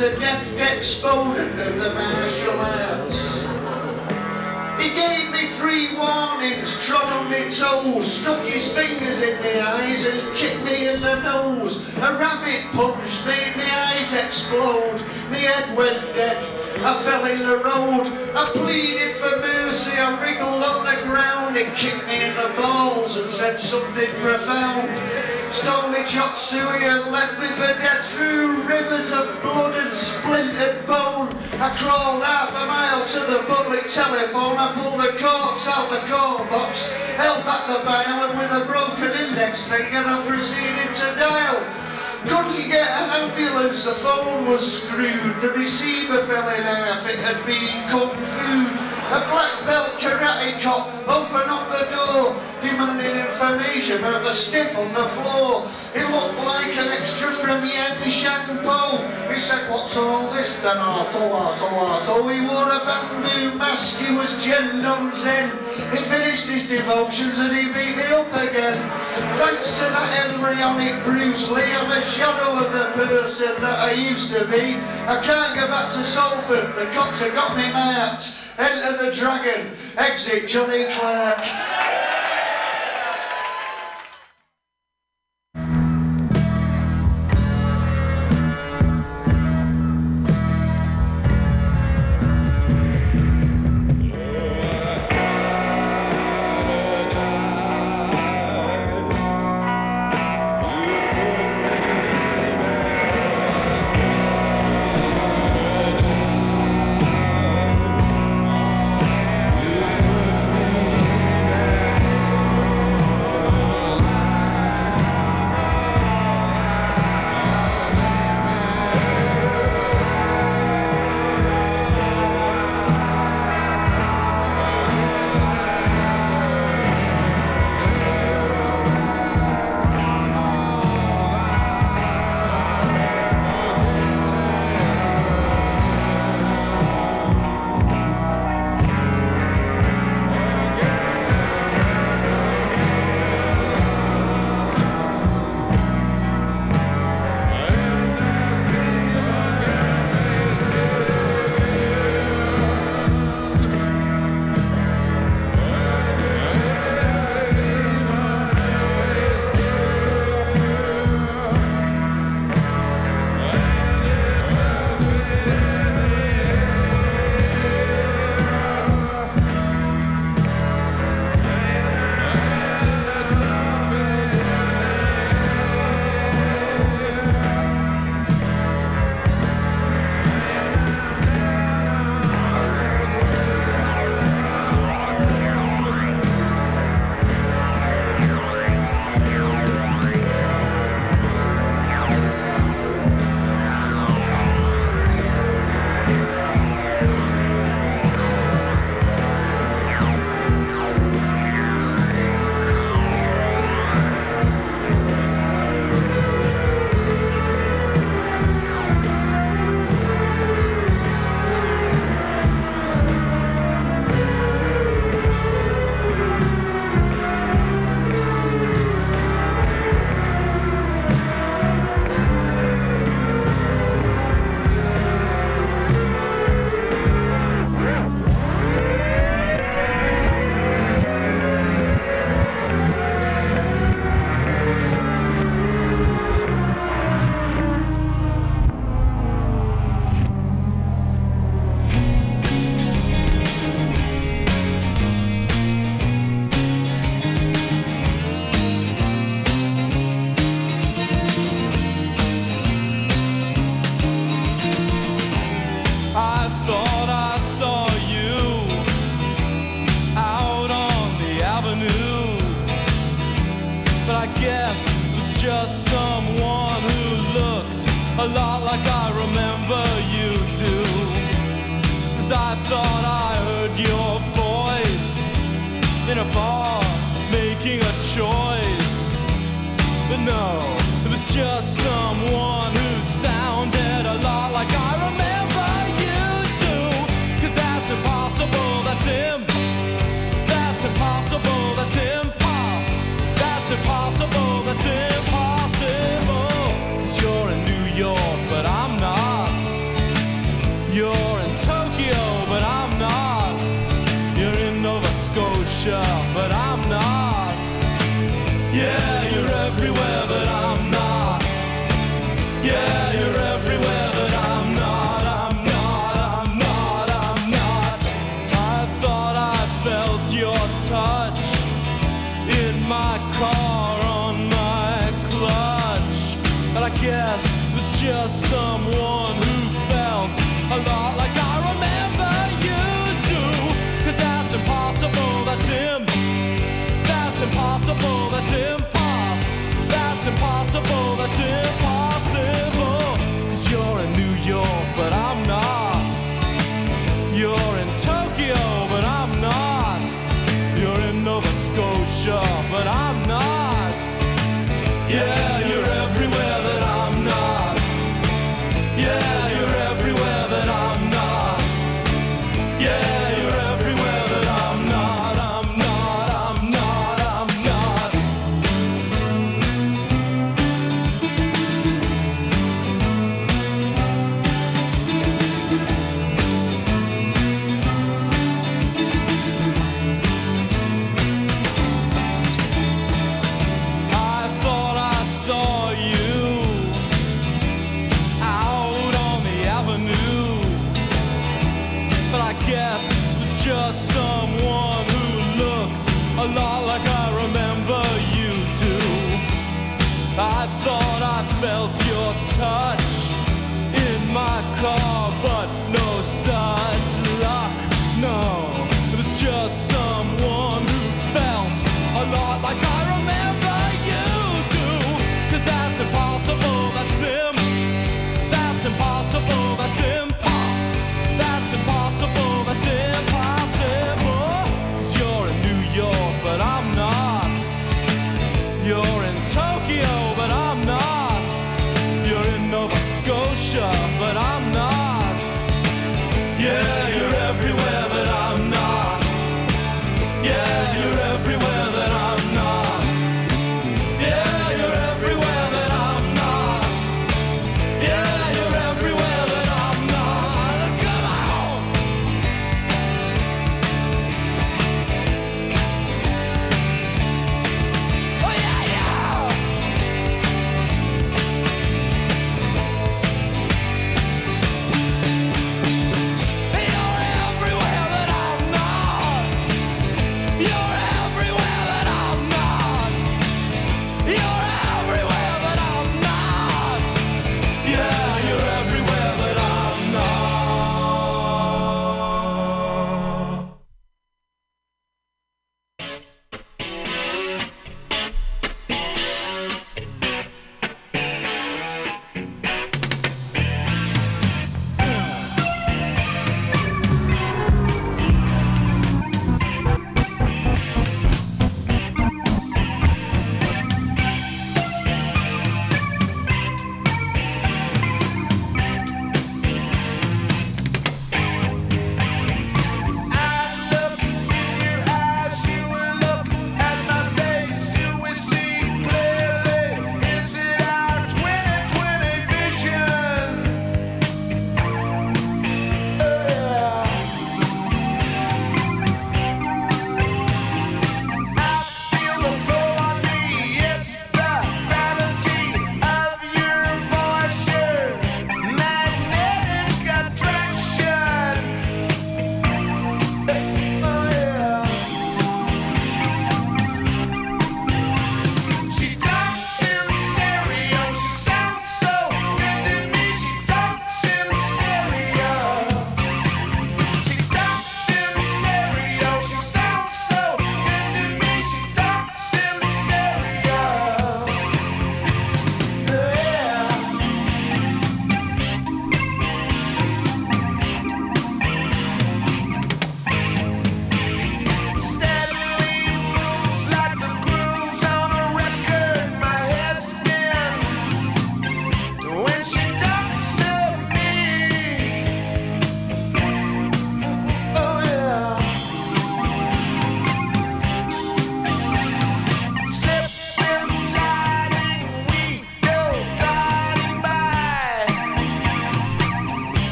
Was a deft exponent of the martial arts. He gave me three warnings, trod on my toes, stuck his fingers in my eyes and kicked me in the nose. A rabbit punch made my eyes explode, my head went dead. I fell in the road, I pleaded for mercy, I wriggled on the ground, he kicked me in the balls and said something profound. Stole me chop suey and left me for dead through rivers of blood and splintered bone. I crawled half a mile to the public telephone, I pulled the corpse out the call box, held back the dial and with a broken index finger I proceeded to dial. Couldn't get an ambulance, the phone was screwed, the receiver fell in half, it had been kung fu. A black belt karate cop about the stiff on the floor. He looked like an extra from Yanni Shampoo. He said, what's all this then? Arto, arto, So He wore a bamboo mask, he was Jen Dong Zen. He finished his devotions and he beat me up again. Thanks to that embryonic Bruce Lee, I'm a shadow of the person that I used to be. I can't go back to Salford, the cops have got me marked. Enter the dragon, exit Johnny Clarke.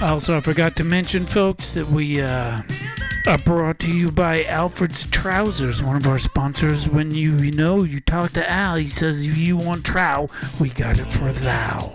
Also, I forgot to mention, folks, that we uh, are brought to you by Alfred's Trousers, one of our sponsors. When you, you know you talk to Al, he says if you want trow, we got it for thou.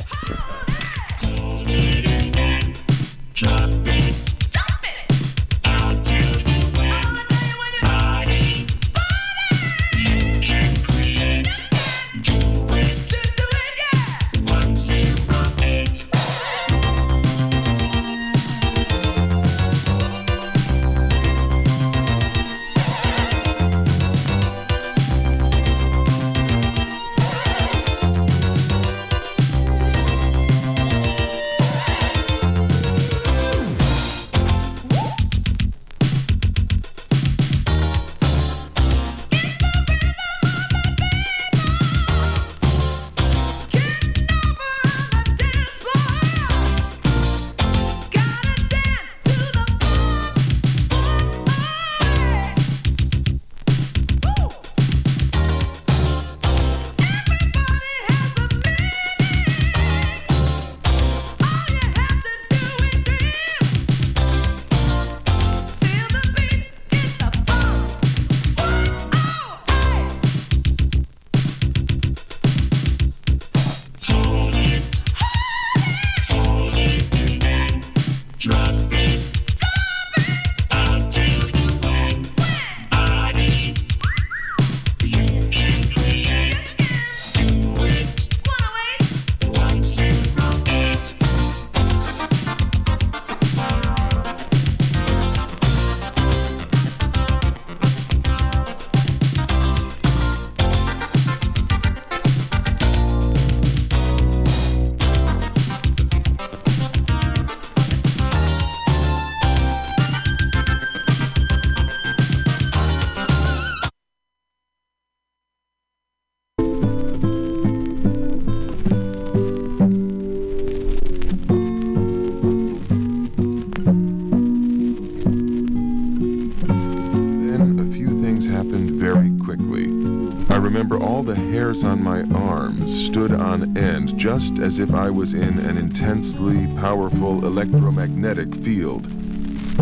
Hairs on my arms stood on end just as if I was in an intensely powerful electromagnetic field.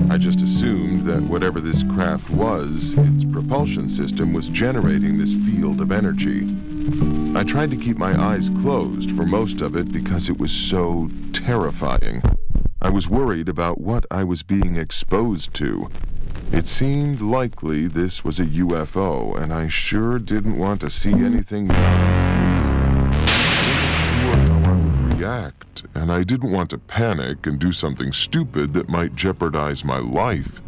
I just assumed that whatever this craft was, its propulsion system was generating this field of energy. I tried to keep my eyes closed for most of it because it was so terrifying. I was worried about what I was being exposed to. It seemed likely this was a UFO, and I sure didn't want to see anything. I wasn't sure how I would react, and I didn't want to panic and do something stupid that might jeopardize my life.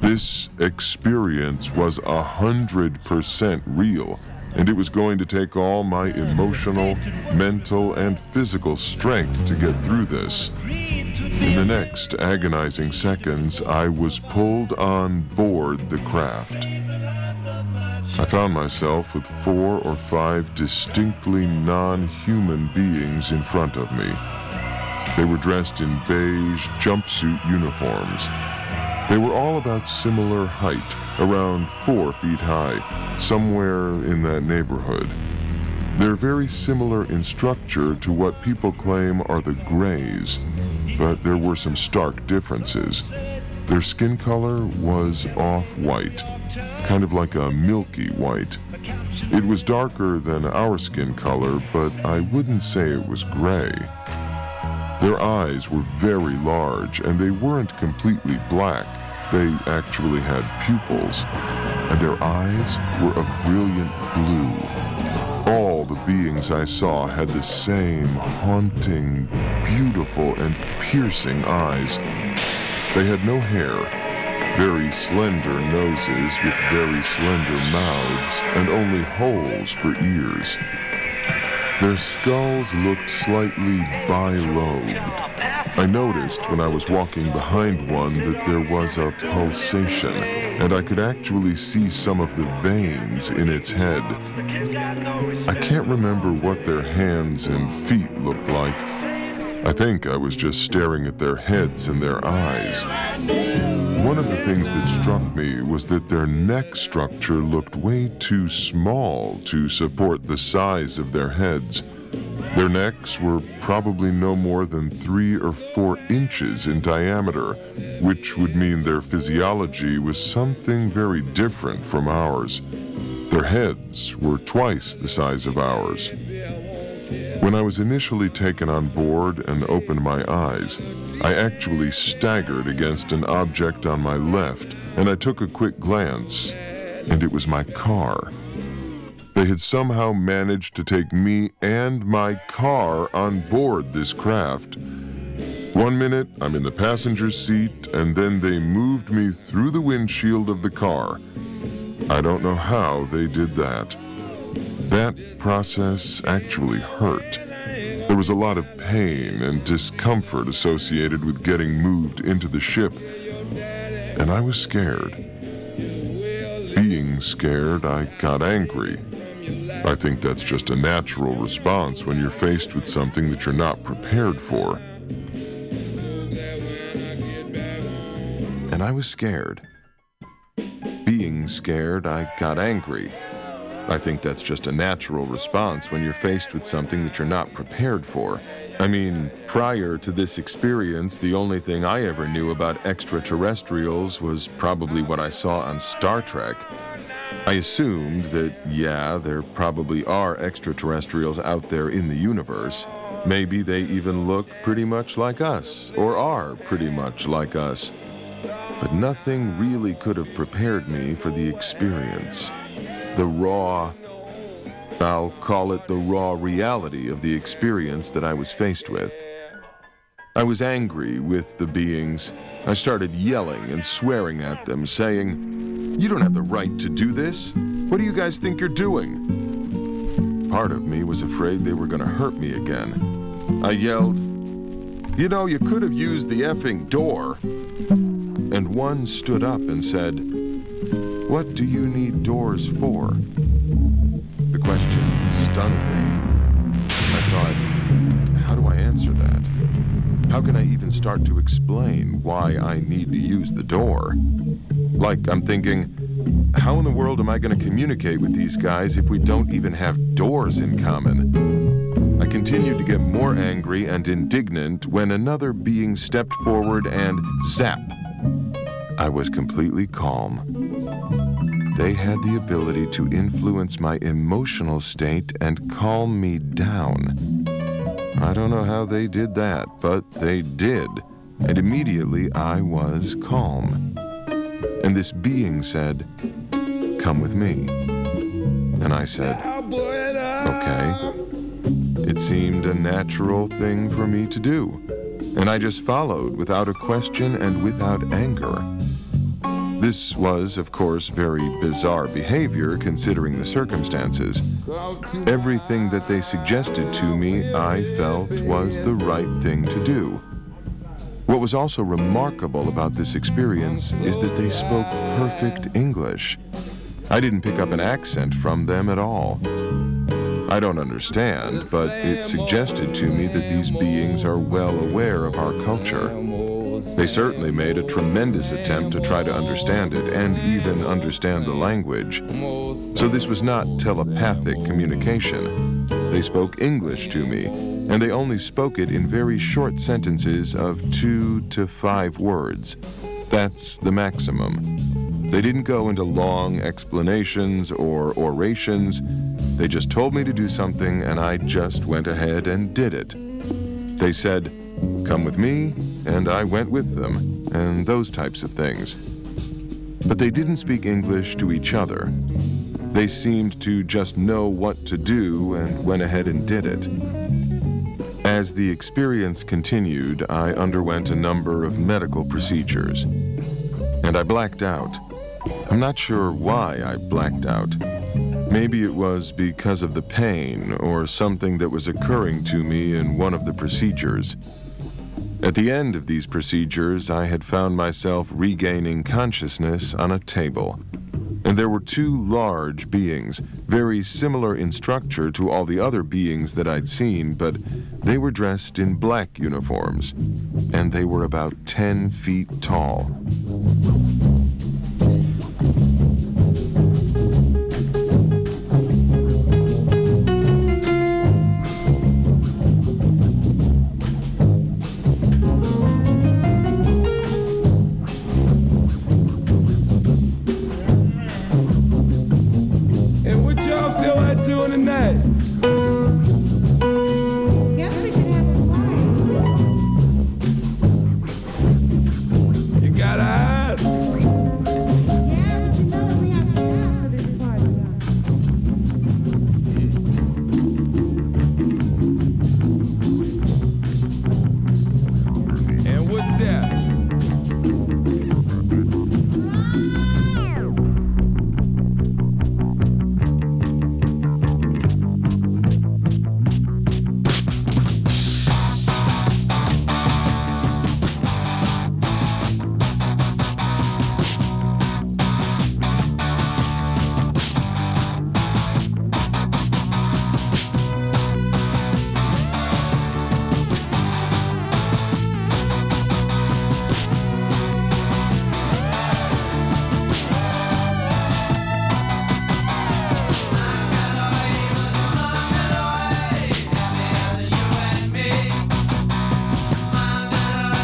This experience was a hundred percent real, and it was going to take all my emotional, mental, and physical strength to get through this. In the next agonizing seconds, I was pulled on board the craft. I found myself with four or five distinctly non human beings in front of me. They were dressed in beige jumpsuit uniforms. They were all about similar height, around four feet high, somewhere in that neighborhood. They're very similar in structure to what people claim are the Greys, but there were some stark differences. Their skin color was off-white, kind of like a milky white. It was darker than our skin color, but I wouldn't say it was gray. Their eyes were very large, and they weren't completely black. They actually had pupils, and their eyes were a brilliant blue. Beings I saw had the same haunting, beautiful, and piercing eyes. They had no hair, very slender noses with very slender mouths, and only holes for ears. Their skulls looked slightly bilobed. I noticed when I was walking behind one that there was a pulsation, and I could actually see some of the veins in its head. I can't remember what their hands and feet looked like. I think I was just staring at their heads and their eyes. One of the things that struck me was that their neck structure looked way too small to support the size of their heads. Their necks were probably no more than three or four inches in diameter, which would mean their physiology was something very different from ours. Their heads were twice the size of ours. When I was initially taken on board and opened my eyes, I actually staggered against an object on my left, and I took a quick glance, and it was my car. They had somehow managed to take me and my car on board this craft. One minute, I'm in the passenger seat, and then they moved me through the windshield of the car. I don't know how they did that. That process actually hurt. There was a lot of pain and discomfort associated with getting moved into the ship, and I was scared. Being scared, I got angry. I think that's just a natural response when you're faced with something that you're not prepared for. And I was scared. Being scared, I got angry. I think that's just a natural response when you're faced with something that you're not prepared for. I mean, prior to this experience, the only thing I ever knew about extraterrestrials was probably what I saw on Star Trek. I assumed that, yeah, there probably are extraterrestrials out there in the universe. Maybe they even look pretty much like us, or are pretty much like us. But nothing really could have prepared me for the experience. The raw, I'll call it the raw reality of the experience that I was faced with. I was angry with the beings. I started yelling and swearing at them, saying, You don't have the right to do this. What do you guys think you're doing? Part of me was afraid they were going to hurt me again. I yelled, You know, you could have used the effing door. And one stood up and said, What do you need doors for? The question stunned me. I thought, How do I answer that? How can I even start to explain why I need to use the door? Like, I'm thinking, how in the world am I going to communicate with these guys if we don't even have doors in common? I continued to get more angry and indignant when another being stepped forward and zap. I was completely calm. They had the ability to influence my emotional state and calm me down. I don't know how they did that, but they did. And immediately I was calm. And this being said, Come with me. And I said, Okay. It seemed a natural thing for me to do. And I just followed without a question and without anger. This was, of course, very bizarre behavior considering the circumstances. Everything that they suggested to me, I felt was the right thing to do. What was also remarkable about this experience is that they spoke perfect English. I didn't pick up an accent from them at all. I don't understand, but it suggested to me that these beings are well aware of our culture. They certainly made a tremendous attempt to try to understand it and even understand the language. So this was not telepathic communication. They spoke English to me, and they only spoke it in very short sentences of two to five words. That's the maximum. They didn't go into long explanations or orations. They just told me to do something, and I just went ahead and did it. They said, Come with me, and I went with them, and those types of things. But they didn't speak English to each other. They seemed to just know what to do and went ahead and did it. As the experience continued, I underwent a number of medical procedures, and I blacked out. I'm not sure why I blacked out. Maybe it was because of the pain or something that was occurring to me in one of the procedures. At the end of these procedures, I had found myself regaining consciousness on a table. And there were two large beings, very similar in structure to all the other beings that I'd seen, but they were dressed in black uniforms. And they were about 10 feet tall.